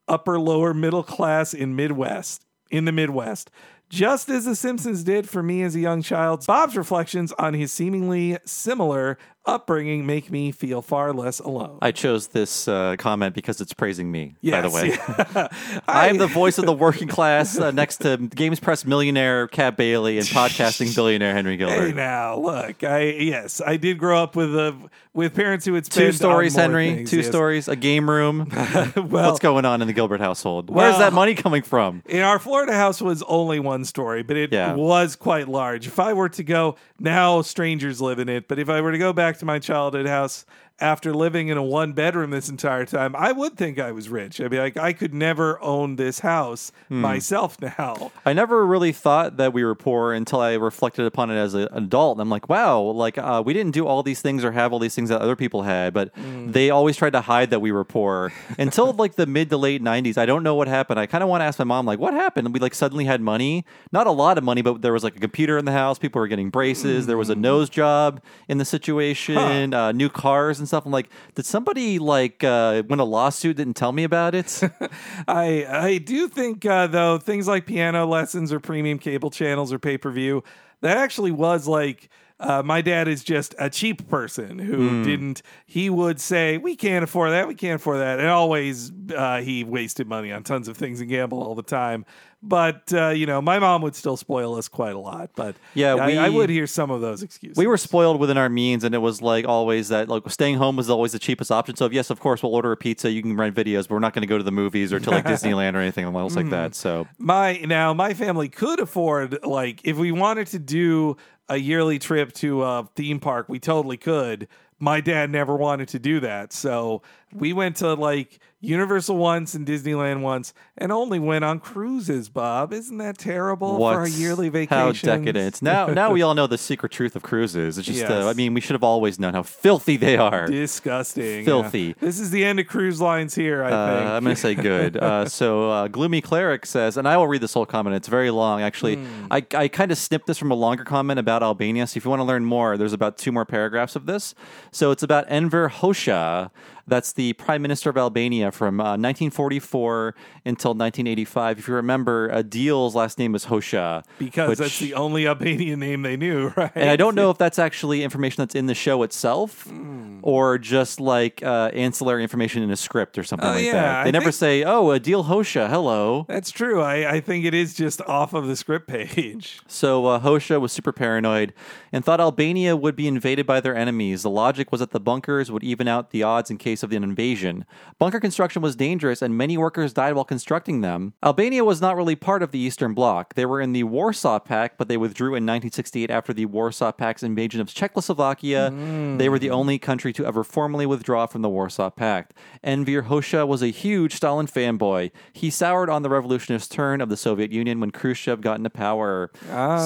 upper lower middle class in Midwest in the Midwest. Just as The Simpsons did for me as a young child, Bob's reflections on his seemingly similar upbringing make me feel far less alone. I chose this uh, comment because it's praising me. by the way, yeah. I am the voice of the working class uh, next to Games Press millionaire Kat Bailey and podcasting billionaire Henry Gilbert. Hey now, look, I yes, I did grow up with a with parents who would spend Two stories, Henry. things, Two yes. stories, a game room. Well, What's going on in the Gilbert household? Where's Well- that money coming from? in our Florida house was only one story, but it Yeah. was quite large. If I were to go now, strangers live in it. But if I were to go back to my childhood house after living in a one bedroom this entire time, I would think I was rich. I'd be like, I could never own this house Hmm. myself now. I never really thought that we were poor until I reflected upon it as an adult. And I'm like, wow, like uh, we didn't do all these things or have all these things that other people had, but Mm. they always tried to hide that we were poor until like the mid to late 90s. I don't know what happened. I kind of want to ask my mom, like, what happened? We like suddenly had money, not a lot of money, but there was like a computer in the house. People were getting braces. There was Mm. a nose job in the situation, uh, new cars and stuff. I'm like, did somebody like uh, win a lawsuit? Didn't tell me about it. I I do think uh, though things like piano lessons or premium cable channels or pay per view that actually was like. Uh, my dad is just a cheap person who Hmm. didn't. He would say, "We can't afford that. We can't afford that," and always uh, he wasted money on tons of things and gamble all the time. But uh, you know, my mom would still spoil us quite a lot. But Yeah, I, I would hear some of those excuses. we were spoiled within our means, and it was like always that like staying home was always the cheapest option. So yes, of course, we'll order a pizza. You can rent videos, but we're not going to go to the movies or to like Disneyland or anything else like that. So my now my family could afford like if we wanted to do a yearly trip to a theme park we totally could my dad never wanted to do that so we went to like universal once and disneyland once and only went on cruises bob isn't that terrible for our what's yearly how vacation decadent? Now, now we all know the secret truth of cruises. It's just, Yes. uh, I mean, we should have always known how filthy they are. disgusting Filthy. Yeah. this is the end of cruise lines here i Uh, think I'm going to say good. Uh, so, uh, Gloomy Cleric says, and I will read this whole comment. It's very long, actually. Hmm. I, I kind of snipped this from a longer comment about Albania. So, if you want to learn more, there's about two more paragraphs of this. So, it's about Enver Hoxha. That's the prime minister of Albania from uh, 1944 until 1985. If you remember, Adil's last name was Hoxha. because which- that's the only albanian name they knew right and I don't know if that's actually information that's in the show itself Hmm. or just like uh, ancillary information in a script or something Oh, like yeah, that. They I never think- say, oh, Adil Hoxha, hello. that's true I, I think it is just off of the script page So uh, Hoxha was super paranoid and thought Albania would be invaded by their enemies. The logic was that the bunkers would even out the odds in case of an invasion. Bunker construction was dangerous and many workers died while constructing them. Albania was not really part of the Eastern Bloc. They were in the Warsaw Pact, but they withdrew in 1968 after the Warsaw Pact's invasion of Czechoslovakia. They were the only country to ever formally withdraw from the Warsaw Pact. Enver Hoxha was a huge Stalin fanboy. He soured on the revolutionist turn of the Soviet Union when Khrushchev got into power.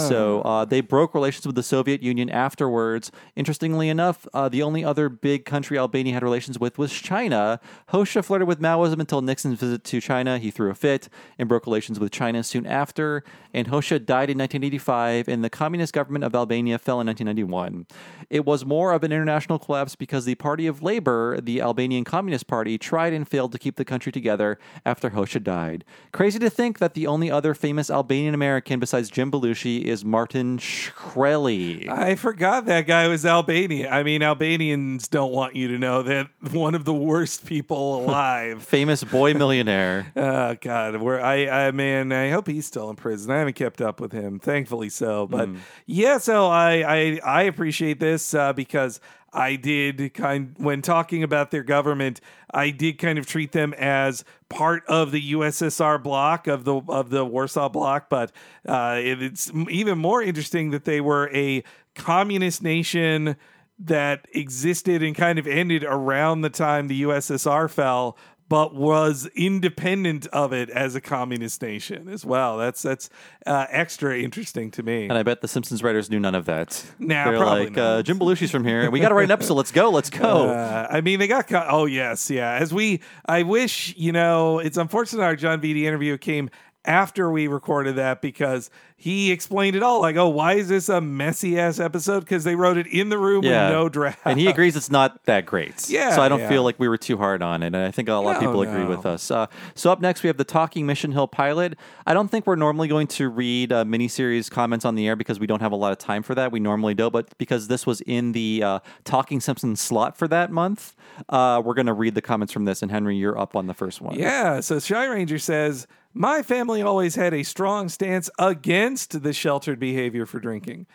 So uh, they broke relations with the Soviet Union afterwards. Interestingly enough, uh, the only other big country Albania had relations with was China. Hoxha flirted with Maoism until Nixon's visit to China. He threw a fit and broke relations with China soon after. And Hoxha died in 1985, and the communist government of Albania fell in 1991. It was more of an international collapse because the Party of Labor, the Albanian Communist Party, tried and failed to keep the country together after Hoxha died. Crazy to think that the only other famous Albanian American besides Jim Belushi is Martin Shkreli. I forgot that guy was Albanian. I mean, Albanians don't want you to know that one of the worst people alive. Famous boy millionaire. oh God, where I, I man, I hope he's still in prison. I haven't kept up with him, thankfully so. But yeah, so I I, I appreciate this uh, because I did kind when talking about their government, I did kind of treat them as part of the USSR bloc of the of the Warsaw bloc. But uh, it, it's even more interesting that they were a communist nation that existed and kind of ended around the time the USSR fell, but was independent of it as a communist nation as well. That's that's uh, extra interesting to me. And I bet the Simpsons writers knew none of that. Nah, They're like, uh, Jim Belushi's from here. We got to write an episode. Let's go. Let's go. Uh, I mean, they got. Co- oh yes, yeah. As we, I wish you know. It's unfortunate our Jon Vitti interview came after we recorded that because he explained it all. Like, oh, why is this a messy ass episode? Because they wrote it in the room Yeah. with no draft. and he agrees it's not that great. Yeah, So I don't yeah. feel like we were too hard on it. And I think a lot of No, people agree with us. Uh, so up next, we have the Talking Mission Hill pilot. I don't think we're normally going to read uh, miniseries comments on the air because we don't have a lot of time for that. We normally do, but because this was in the uh, Talking Simpsons slot for that month, uh, we're going to read the comments from this. And Henry, you're up on the first one. Yeah. So Shy Ranger says, My family always had a strong stance against the sheltered behavior for drinking.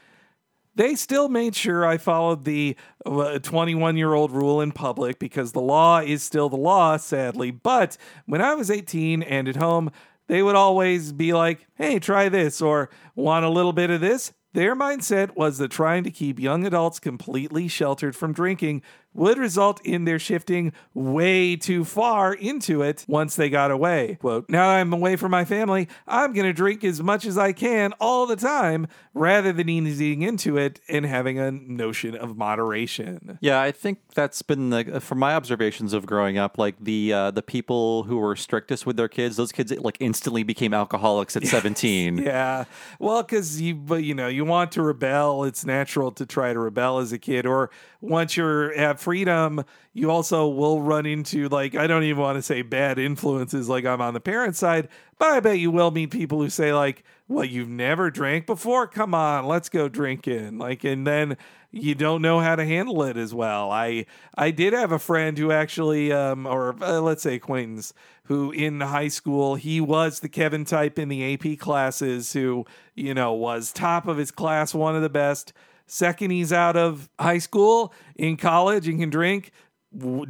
They still made sure I followed the uh, 21 year old rule in public because the law is still the law, sadly. But when I was 18 and at home, they would always be like, hey, try this or want a little bit of this. Their mindset was that trying to keep young adults completely sheltered from drinking would result in their shifting way too far into it once they got away. Quote, now I'm away from my family, I'm going to drink as much as I can all the time rather than easing into it and having a notion of moderation. Yeah, I think that's been the from my observations of growing up. Like the uh, the people who were strictest with their kids, those kids like instantly became alcoholics at seventeen. Yeah. Well, because you, but you know, you want to rebel. It's natural to try to rebel as a kid. Or once you're at freedom, you also will run into like I don't even want to say bad influences. Like I'm on the parent side, but I bet you will meet people who say like, "Well, you've never drank before. Come on, let's go drinking." Like, and then you don't know how to handle it as well. I I did have a friend who actually, um, or uh, let's say acquaintance, who in high school he was the Kevin type in the AP classes, who you know was top of his class, one of the best. Second, he's out of high school in college and can drink.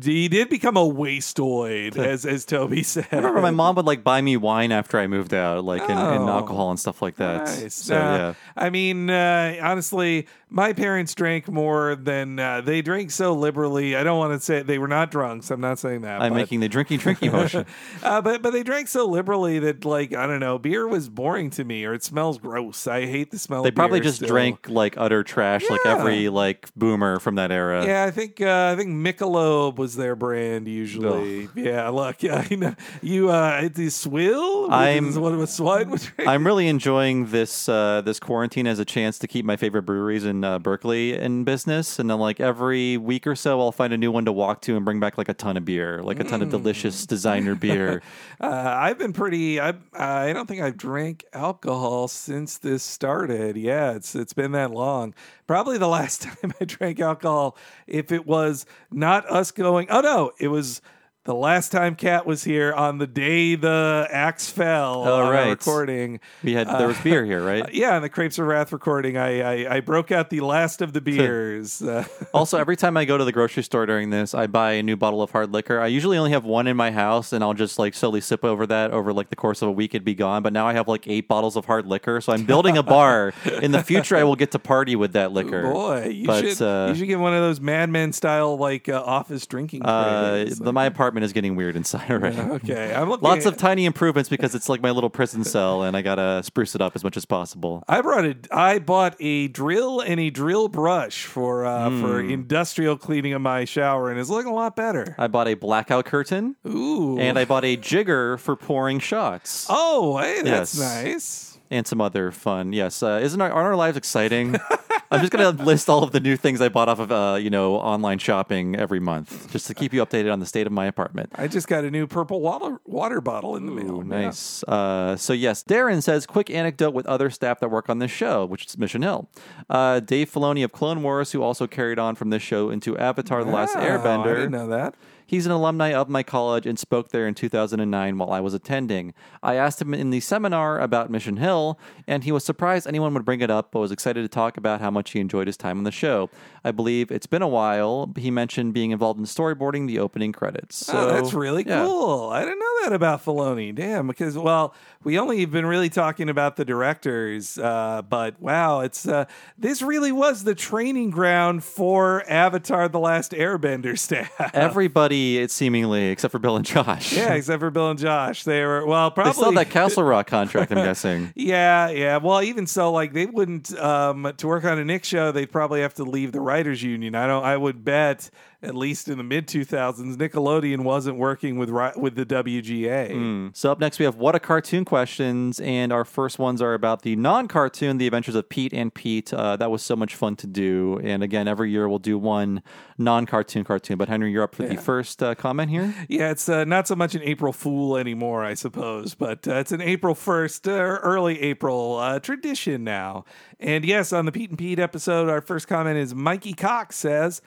He did become a wasteoid, as as Toby said. I remember my mom would like buy me wine after I moved out, like in, in Oh. alcohol and stuff like that. Nice. So Uh, yeah, I mean, uh, honestly, my parents drank more than uh, they drank so liberally. I don't want to say they were not drunks. I'm not saying that. I'm but, making the drinking drinking motion. uh, but but they drank so liberally that like I don't know, beer was boring to me, or it smells gross. I hate the smell. They probably just still. drank like utter trash, like every like boomer from that era. Yeah, I think uh, I think Michelob was their brand usually. Yeah, look, yeah, I know you. Uh, swill. I'm- what was swine. I'm really enjoying this uh, this quarantine as a chance to keep my favorite breweries in uh, Berkeley in business, and then like every week or so, I'll find a new one to walk to and bring back like a ton of beer, like a ton of Mm. delicious designer beer. Uh, I've been pretty. I I don't think I've drank alcohol since this started. Yeah, it's it's been that long. Probably the last time I drank alcohol, if it was not us going. Oh no, it was the last time Cat was here on the day the axe fell Oh, on our right. recording. We had there was beer here, right? Uh, yeah, on the Crepes of Wrath recording, I, I I broke out the last of the beers. Uh, Also, every time I go to the grocery store during this, I buy a new bottle of hard liquor. I usually only have one in my house, and I'll just like slowly sip over that over like the course of a week. It'd be gone, but now I have like eight bottles of hard liquor. So I'm building a bar. In the future, I will get to party with that liquor. boy, you But, should uh, you should get one of those Mad Men style like uh, office drinking. Uh, the, my apartment is getting weird inside already. okay, I'm looking. Lots of tiny improvements because it's like my little prison cell, and I gotta spruce it up as much as possible. I brought a. I bought a drill and a drill brush for uh, for Hmm. industrial cleaning of my shower, and it's looking a lot better. I bought a blackout curtain, Ooh, and I bought a jigger for pouring shots. oh, hey, that's Yes. nice. And some other fun. Yes, uh, isn't our, aren't our lives exciting? I'm just gonna list all of the new things I bought off of uh, you know online shopping every month, just to keep you updated on the state of my apartment. I just got a new purple water water bottle in the mail. Ooh, Yeah. nice. Uh, so yes, Darren says quick anecdote with other staff that work on this show, which is Mission Hill. Uh, Dave Filoni of Clone Wars, who also carried on from this show into Avatar: The Last Wow, Airbender. I didn't know that. He's an alumni of my college and spoke there in 2009 while I was attending. I asked him in the seminar about Mission Hill, and he was surprised anyone would bring it up, but was excited to talk about how much he enjoyed his time on the show. I believe it's been a while. He mentioned being involved in storyboarding the opening credits. So, oh, that's really yeah. cool. I didn't know that about Filoni. Damn, because well, we only have been really talking about the directors, uh, but wow, it's uh, this really was the training ground for Avatar: The Last Airbender staff. Everybody, it seemingly, except for Bill and Josh. yeah, except for Bill and Josh, they were well, They probably still have that Castle Rock contract, I'm guessing. Yeah, yeah. Well, even so, like they wouldn't um, to work on a Nick show. They'd probably have to leave the writers' union. I don't. I would bet at least in the mid two thousands, Nickelodeon wasn't working with with the WGA WGA. So up next we have what a cartoon questions, and our first ones are about the non-cartoon, The Adventures of Pete and Pete. Uh, that was so much fun to do, and again, every year we'll do one non-cartoon cartoon. But Henry, you're up for the first uh, comment here. Yeah, it's uh, not so much an April Fool anymore, I suppose, but uh, it's an April 1st, uh, early April uh, tradition now. And yes, on the Pete and Pete episode, our first comment is Mikey Cox says,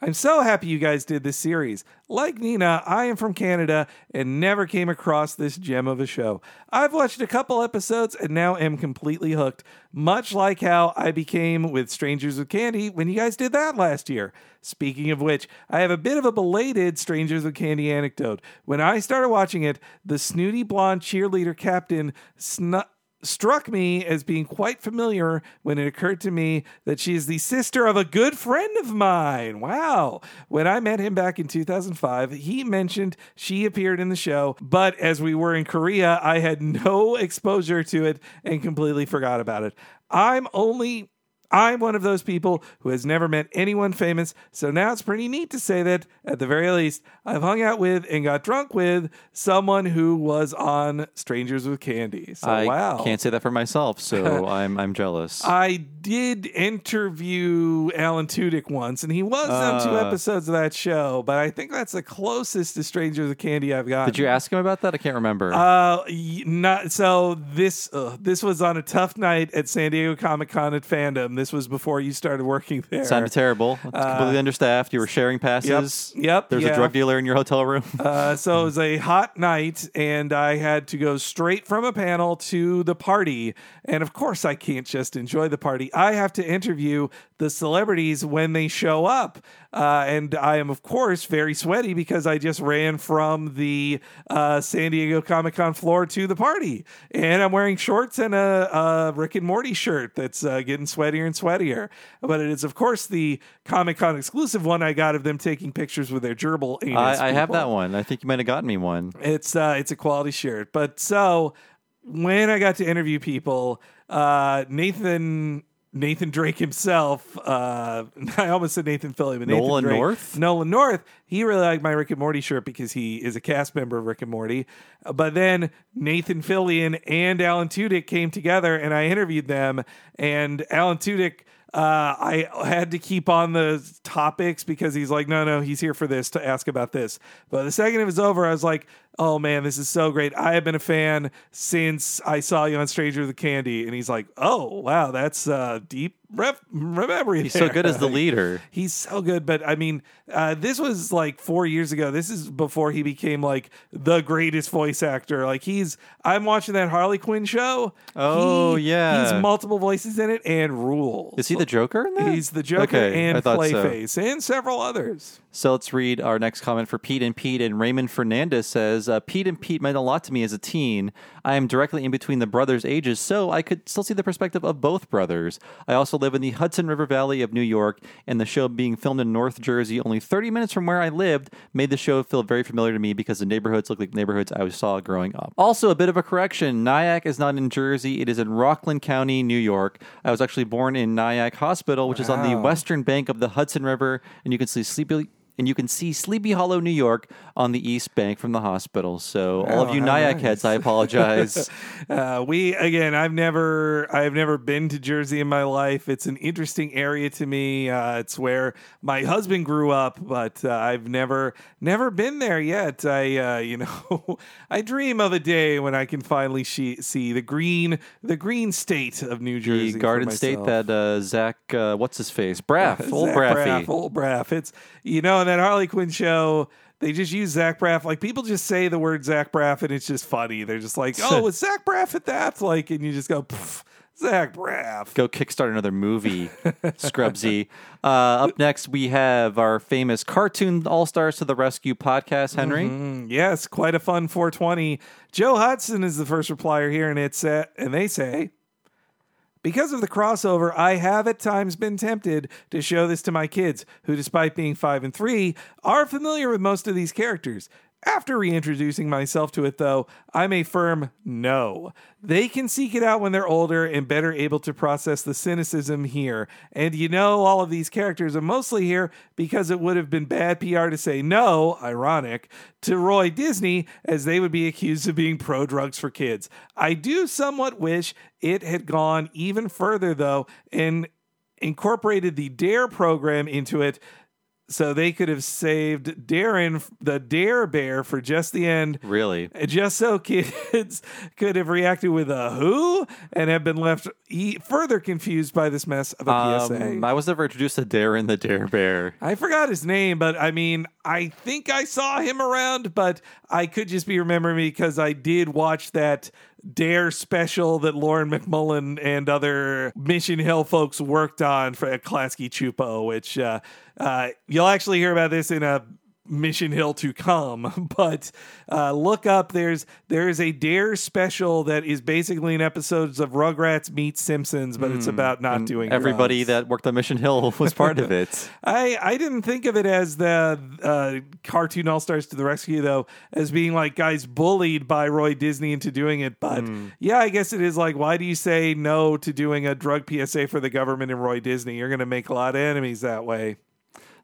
I'm so happy you guys did this series. Like Nina, I am from Canada and never came across this gem of a show. I've watched a couple episodes and now am completely hooked, much like how I became with Strangers with Candy when you guys did that last year. Speaking of which, I have a bit of a belated Strangers with Candy anecdote. When I started watching it, the snooty blonde cheerleader captain snu- struck me as being quite familiar when it occurred to me that she is the sister of a good friend of mine. Wow. When I met him back in 2005, he mentioned she appeared in the show, but as we were in Korea, I had no exposure to it and completely forgot about it. I'm only I'm one of those people who has never met anyone famous, so now it's pretty neat to say that, at the very least, I've hung out with and got drunk with someone who was on Strangers with Candy. So, I wow. can't say that for myself, so I'm I'm jealous. I did interview Alan Tudyk once, and he was on two Uh. episodes of that show, but I think that's the closest to Strangers with Candy I've got. Did you ask him about that? I can't remember. Uh, y- not so. This uh, this was on a tough night at San Diego Comic Con at Fandom. This was before you started working there. Sounded terrible. It's completely understaffed. You were sharing Uh, Yep. passes. Yep. There's yeah. a drug dealer in your hotel room. Uh, so it was a hot night, and I had to go straight from a panel to the party. And of course, I can't just enjoy the party. I have to interview the celebrities when they show up. Uh, and I am, of course, very sweaty because I just ran from the uh, San Diego Comic Con floor to the party. And I'm wearing shorts and a, a Rick and Morty shirt that's uh, getting sweatier and sweatier. But it is, of course, the Comic Con exclusive one I got of them taking pictures with their gerbil anus. I, I have that one. I think you might have gotten me one. It's uh, it's a quality shirt. But so when I got to interview people, uh, Nathan Nathan Drake himself, uh, I almost said Nathan Fillion, but Nathan Nolan Drake, North? Nolan North, he really liked my Rick and Morty shirt because he is a cast member of Rick and Morty. Uh, But then Nathan Fillion and Alan Tudyk came together, and I interviewed them. And Alan Tudyk. Uh, I had to keep on the topics because he's like, no, no, he's here for this to ask about this. But the second it was over, I was like, oh man, this is so great. I have been a fan since I saw you on Stranger with Candy. And he's like, oh, wow, that's uh, deep ref- memory. He's so good as the leader. He's so good, but I mean, uh, this was like four years ago. This is before he became like the greatest voice actor. Like he's, I'm watching that Harley Quinn show. Oh, He- yeah. he's multiple voices in it and rules. Is he the Joker in that? He's the Joker Okay, and thought so. And several others. So let's read our next comment for Pete and Pete. And Raymond Fernandez says, uh, Pete and Pete meant a lot to me as a teen. I am directly in between the brothers' ages, so I could still see the perspective of both brothers. I also live in the Hudson River Valley of New York, and the show being filmed in North Jersey, only 30 minutes from where I lived, made the show feel very familiar to me because the neighborhoods look like neighborhoods I saw growing up. Also, a bit of a correction Nyack is not in Jersey, it is in Rockland County, New York. I was actually born in Nyack Hospital, which is on the western bank of the Hudson River, and you can see Sleepy and you can see Sleepy Hollow, New York, on the East Bank from the hospital. So, all of Oh, you how Nyack nice. heads, I apologize. Uh, we again, I've never, I've never been to Jersey in my life. It's an interesting area to me. Uh, it's where my husband grew up, but uh, I've never, never been there yet. I, uh, you know, I dream of a day when I can finally she- see the green, the green state of New Jersey, the Garden State that uh, Zach, uh, what's his face? Braff, old Braffy. Braff, old Braff. It's you know, in that Harley Quinn show, they just use Zach Braff. Like people just say the word Zach Braff, and it's just funny. They're just like, "Oh, was Zach Braff at that?" Like, and you just go, "Pff, "Zach Braff." Go kickstart another movie, Scrubsy. Uh, up next, we have our famous Cartoon All Stars to the Rescue podcast, Henry. Mm, yes, quite a fun 420. Joe Hudson is the first replier here, and it's uh, and they say. Because of the crossover, I have at times been tempted to show this to my kids, who, despite being five and three, are familiar with most of these characters. After reintroducing myself to it, though, I'm a firm no. They can seek it out when they're older and better able to process the cynicism here. And you know, all of these characters are mostly here because it would have been bad PR to say no, ironic, to Roy Disney, as they would be accused of being pro drugs for kids. I do somewhat wish it had gone even further, though, and incorporated the DARE program into it so they could have saved Darren, the Dare Bear, for just the end. Really? Just so kids could have reacted with a who and have been left e- further confused by this mess of a PSA. Um, I was never introduced to Darren the Dare Bear. I forgot his name, but I mean, I think I saw him around, but I could just be remembering because I did watch that Dare special that Lauren MacMullan and other Mission Hill folks worked on for at Klasky Csupo, which uh, uh, you'll actually hear about this in a Mission Hill to come, but uh, look up. There's there's a Dare special that is basically an episodes of Rugrats meet Simpsons, but it's about not doing Hmm. Everybody drugs. that worked on Mission Hill was part of it. I I didn't think of it as the uh, cartoon All Stars to the rescue though, as being like guys bullied by Roy Disney into doing it. But yeah, I guess it is like, why do you say no to doing a drug PSA for the government and Roy Disney? You're going to make a lot of enemies that way.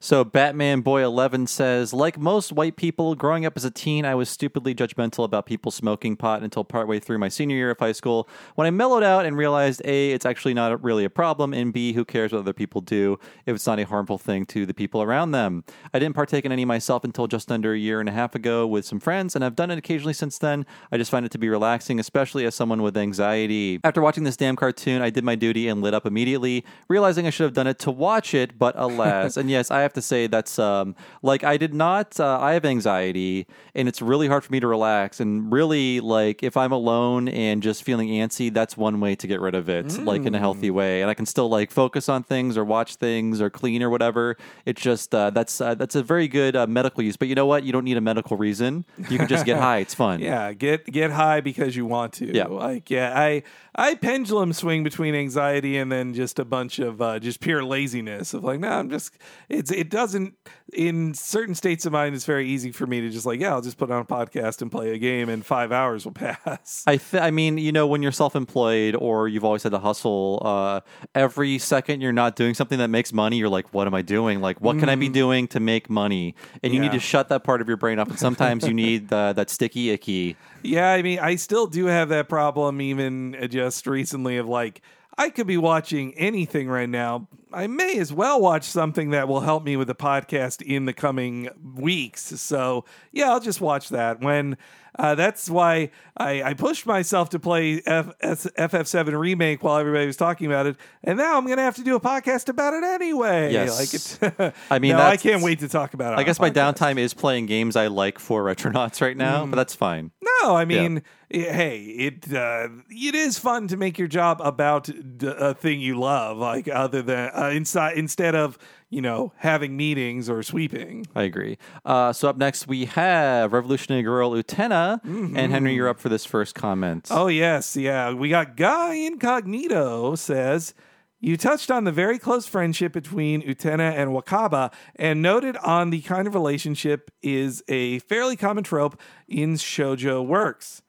So Batman Boy 11 says, like most white people, growing up as a teen, I was stupidly judgmental about people smoking pot until partway through my senior year of high school. When I mellowed out and realized A, it's actually not really a problem, and B, who cares what other people do if it's not a harmful thing to the people around them. I didn't partake in any myself until just under a year and a half ago with some friends, and I've done it occasionally since then. I just find it to be relaxing, especially as someone with anxiety. After watching this damn cartoon, I did my duty and lit up immediately, realizing I should have done it to watch it, but alas. and yes, I have to say that's um like I did not uh, I have anxiety and it's really hard for me to relax and really like if I'm alone and just feeling antsy, that's one way to get rid of it, like in a healthy way. And I can still like focus on things or watch things or clean or whatever. It's just uh, that's uh, that's a very good uh, medical use. But you know what? You don't need a medical reason. You can just get high. It's fun. Yeah, get get high because you want to. Yeah. like yeah, I I pendulum swing between anxiety and then just a bunch of uh, just pure laziness of like, no, I'm just it's it doesn't in certain states of mind. It's very easy for me to just like, yeah, I'll just put on a podcast and play a game, and five hours will pass. I th- I mean, you know, when you're self-employed or you've always had to hustle, uh, every second you're not doing something that makes money, you're like, what am I doing? Like, what can I be doing to make money? And you need Mm. To shut that part of your brain off. And sometimes you need uh, that sticky icky. Yeah, I mean, I still do have that problem, even uh, just recently, of like, I could be watching anything right now. I may as well watch something that will help me with the podcast in the coming weeks. So, yeah, I'll just watch that. When uh, that's why I, I pushed myself to play F, S, FF7 Remake while everybody was talking about it. And now I'm going to have to do a podcast about it anyway. Yes. Like it, I mean, no, I can't wait to talk about it. I guess my downtime is playing games I like for Retronauts right now, Mm. but that's fine. No, I mean, i- hey, it uh, it is fun to make your job about d- a thing you love, like other than uh, inside instead of you know having meetings or sweeping. I agree. Uh, so up next we have Revolutionary Girl Utena, and Henry, you're up for this first comment. Oh yes, yeah. We got Guy Incognito says. You touched on the very close friendship between Utena and Wakaba and noted on the kind of relationship is a fairly common trope in shojo works.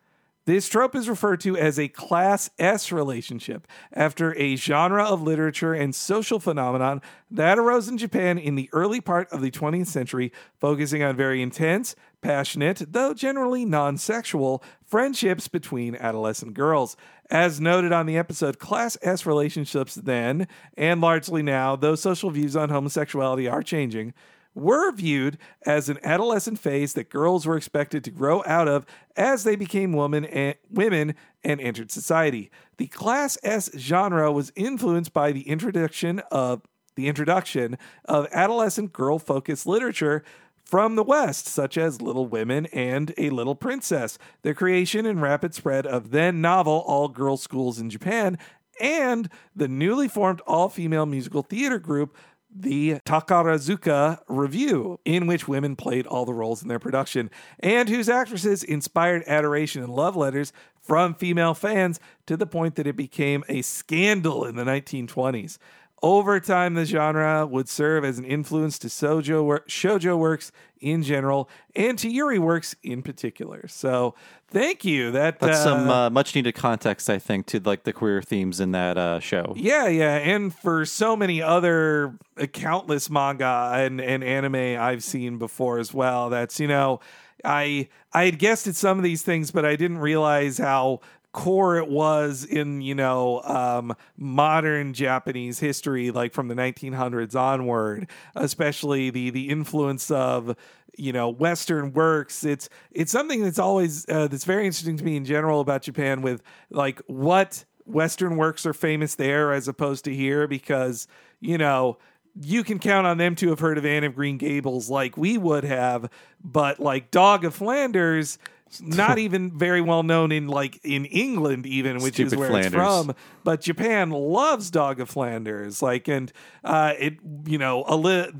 This trope is referred to as a class S relationship after a genre of literature and social phenomenon that arose in Japan in the early part of the 20th century, focusing on very intense, passionate, though generally non sexual, friendships between adolescent girls. As noted on the episode, Class S relationships then, and largely now, though social views on homosexuality are changing, were viewed as an adolescent phase that girls were expected to grow out of as they became women and, women and entered society. The Class S genre was influenced by the introduction of the introduction of adolescent girl-focused literature from the West, such as Little Women and A Little Princess, the creation and rapid spread of then novel all girls schools in Japan, and the newly formed all female musical theater group, the Takarazuka Revue, in which women played all the roles in their production, and whose actresses inspired adoration and love letters from female fans to the point that it became a scandal in the 1920s. Over time, the genre would serve as an influence to shoujo, wor- shoujo works in general and to Yuri works in particular. So, thank you. That That's uh, some uh, much needed context, I think, to like the queer themes in that uh, show. Yeah, yeah, and for so many other uh, countless manga and, and anime I've seen before as well. That's you know, I I had guessed at some of these things, but I didn't realize how core it was in you know um, modern Japanese history, like from the 1900s onward, especially the the influence of you know Western works. It's it's something that's always uh, that's very interesting to me in general about Japan with like what Western works are famous there as opposed to here because you know you can count on them to have heard of Anne of Green Gables like we would have, but like Dog of Flanders. Not even very well known in like in England, even which is where Flanders. it's from. But Japan loves Dog of Flanders, like, and uh, it, you know, a little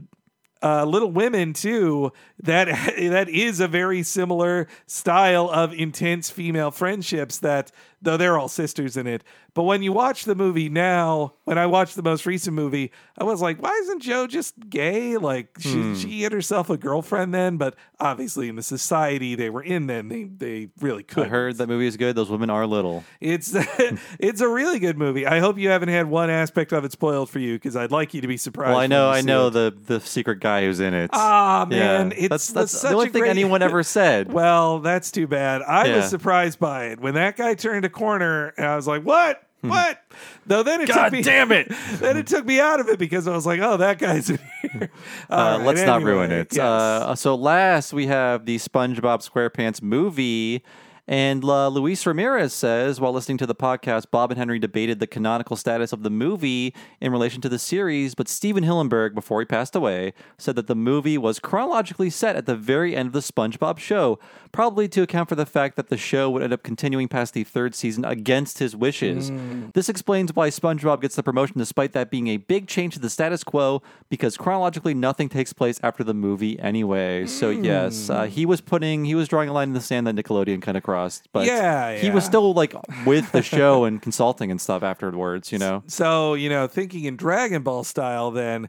uh, Little Women too. That that is a very similar style of intense female friendships. That though they're all sisters in it, but when you watch the movie now, when I watched the most recent movie, I was like, why isn't Jo just gay? Like she Hmm. she had herself a girlfriend then, but obviously in the society they were in then, they they really could. I heard that movie is good. Those women are little. It's it's a really good movie. I hope you haven't had one aspect of it spoiled for you because I'd like you to be surprised. Well, I know, I know it. the the secret guy who's in it. Ah man, Yeah. it's that's that's the only thing great- anyone ever said. Well, that's too bad. I Yeah. was surprised by it when that guy turned a corner, and I was like, "What? What?" Though then it Hmm. God took me, damn it. then it took me out of it because I was like, "Oh, that guy's in here." Uh, right, let's not anyway, ruin it. yes. Uh, so last we have the SpongeBob SquarePants movie. And uh, Luis Ramirez says, while listening to the podcast, Bob and Henry debated the canonical status of the movie in relation to the series, but Stephen Hillenburg, before he passed away, said that the movie was chronologically set at the very end of the SpongeBob show, probably to account for the fact that the show would end up continuing past the third season against his wishes. This explains why SpongeBob gets the promotion despite that being a big change to the status quo, because chronologically nothing takes place after the movie anyway. So yes, uh, he was putting he was drawing a line in the sand that Nickelodeon kind of crossed, but Yeah, he was still like with the show and consulting and stuff afterwards. You know, So, you know, thinking in Dragon Ball style, then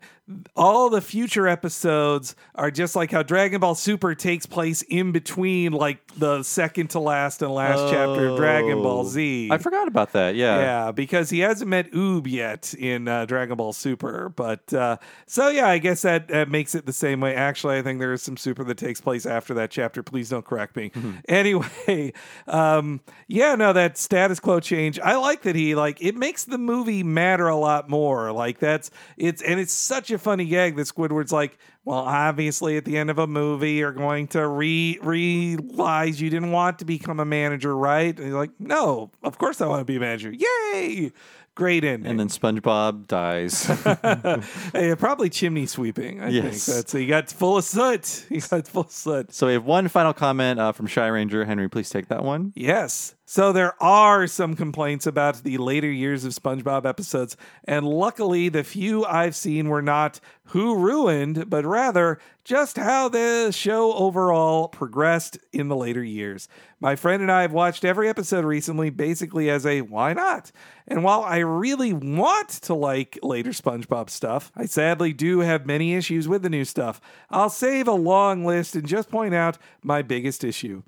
all the future episodes are just like how Dragon Ball Super takes place in between, like the second to last and last chapter of Dragon Ball Oh. Z. I forgot about that. Yeah. Yeah, because he hasn't met Oob yet in uh, Dragon Ball Super. But uh, so, yeah, I guess that, that makes it the same way. Actually, I think there is some Super that takes place after that chapter. Please don't correct me. Anyway, um, yeah, no, that status quo change. I like that he, like, it makes the movie matter a lot more. Like, that's, it's, and it's such a funny gag that Squidward's like, well, obviously, at the end of a movie, you're going to re realize you didn't want to become a manager, right? And he's like, no, of course I want to be a manager. Yay! Great ending. And then SpongeBob dies. Hey, probably chimney sweeping. I Yes. think that's he got full of soot. He got full of soot. so we have one final comment uh, from Shy Ranger. Henry, please take that one. Yes. So there are some complaints about the later years of SpongeBob episodes, and luckily the few I've seen were not who ruined, but rather just how the show overall progressed in the later years. My friend and I have watched every episode recently basically as a why not? And while I really want to like later SpongeBob stuff, I sadly do have many issues with the new stuff. I'll save a long list and just point out my biggest issue.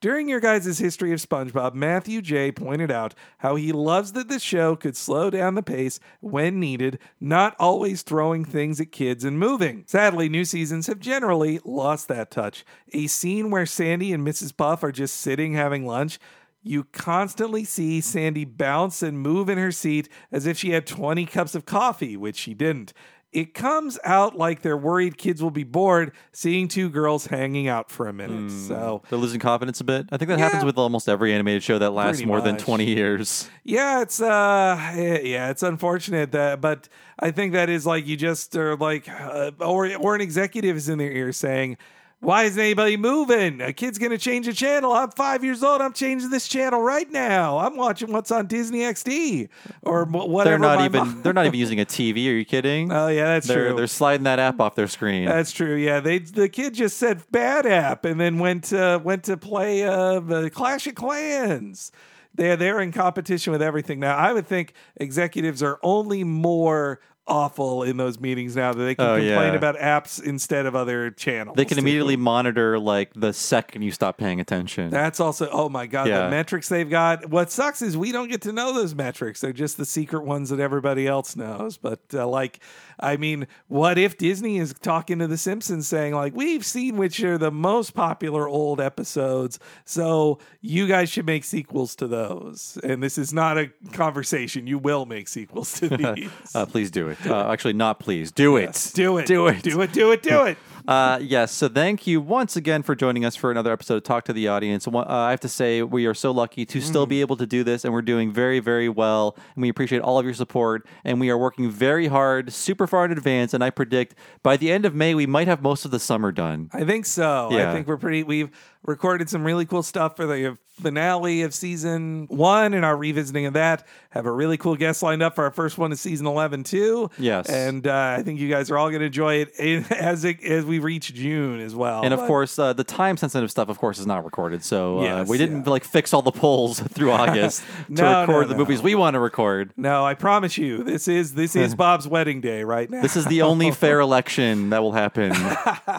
During your guys' history of SpongeBob, Matthew J. pointed out how he loves that the show could slow down the pace when needed, not always throwing things at kids and moving. Sadly, new seasons have generally lost that touch. A scene where Sandy and Mrs. Puff are just sitting having lunch. You constantly see Sandy bounce and move in her seat as if she had 20 cups of coffee, which she didn't. It comes out like they're worried kids will be bored seeing two girls hanging out for a minute. So, They're losing confidence a bit. I think that Yeah. happens with almost every animated show that lasts more than 20 years. yeah, it's uh yeah, it's unfortunate that but I think that is like you just are like uh, or or an executive is in their ear saying why isn't anybody moving? A kid's gonna change a channel. I'm five years old. I'm changing this channel right now. I'm watching what's on Disney XD or wh- whatever. They're not even mom- they're not even using a TV. Are you kidding? Oh yeah, that's they're true. they're sliding that app off their screen. That's true. Yeah, they the kid just said bad app and then went uh, went to play uh, the Clash of Clans. They're they're in competition with everything now. I would think executives are only more awful in those meetings now that they can Oh, complain yeah. about apps instead of other channels. They can too. immediately monitor like the second you stop paying attention. That's also oh my god Yeah. the metrics they've got. What sucks is we don't get to know those metrics. They're just the secret ones that everybody else knows. But uh, like, I mean, what if Disney is talking to The Simpsons saying like we've seen which are the most popular old episodes, so you guys should make sequels to those. And this is not a conversation. You will make sequels to these. uh, please do it. Uh, actually, not please. Do it. do it. Do it. Do it. Do it. Do it. Uh, yes. So thank you once again for joining us for another episode of Talk to the Audience. Uh, I have to say we are so lucky to still be able to do this, and we're doing very, very well. And we appreciate all of your support. And we are working very hard, super far in advance. And I predict by the end of May we might have most of the summer done. I think so. Yeah. I think we're pretty. We've recorded some really cool stuff for the finale of season one and our revisiting of that. Have a really cool guest lined up for our first one of season eleven too. Yes. and uh, I think you guys are all going to enjoy it as it as we reach June as well. And of But- course, uh, the time sensitive stuff, of course, is not recorded. So uh, Yes, we didn't yeah. like fix all the polls through August to No, no, record the no. movies we want to record. no, I promise you, this is this is Bob's wedding day right now. This is the only fair election that will happen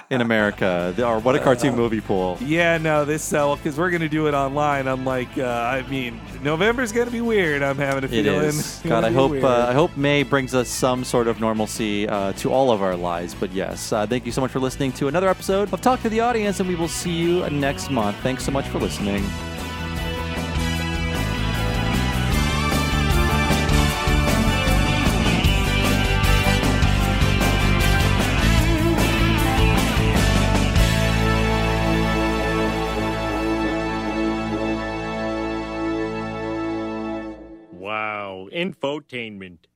in America. Or What a Cartoon Movie poll. Yeah, no, this so because we're gonna do it online. Unlike, uh, I mean, November's gonna be weird. I'm having a It feeling. is. God, I hope uh, I hope May brings us some sort of normalcy uh, to all of our lives. But yes, uh, thank you so much for listening to another episode of Talk to the Audience, and we will see you next month. Thanks so much for listening. Wow, infotainment.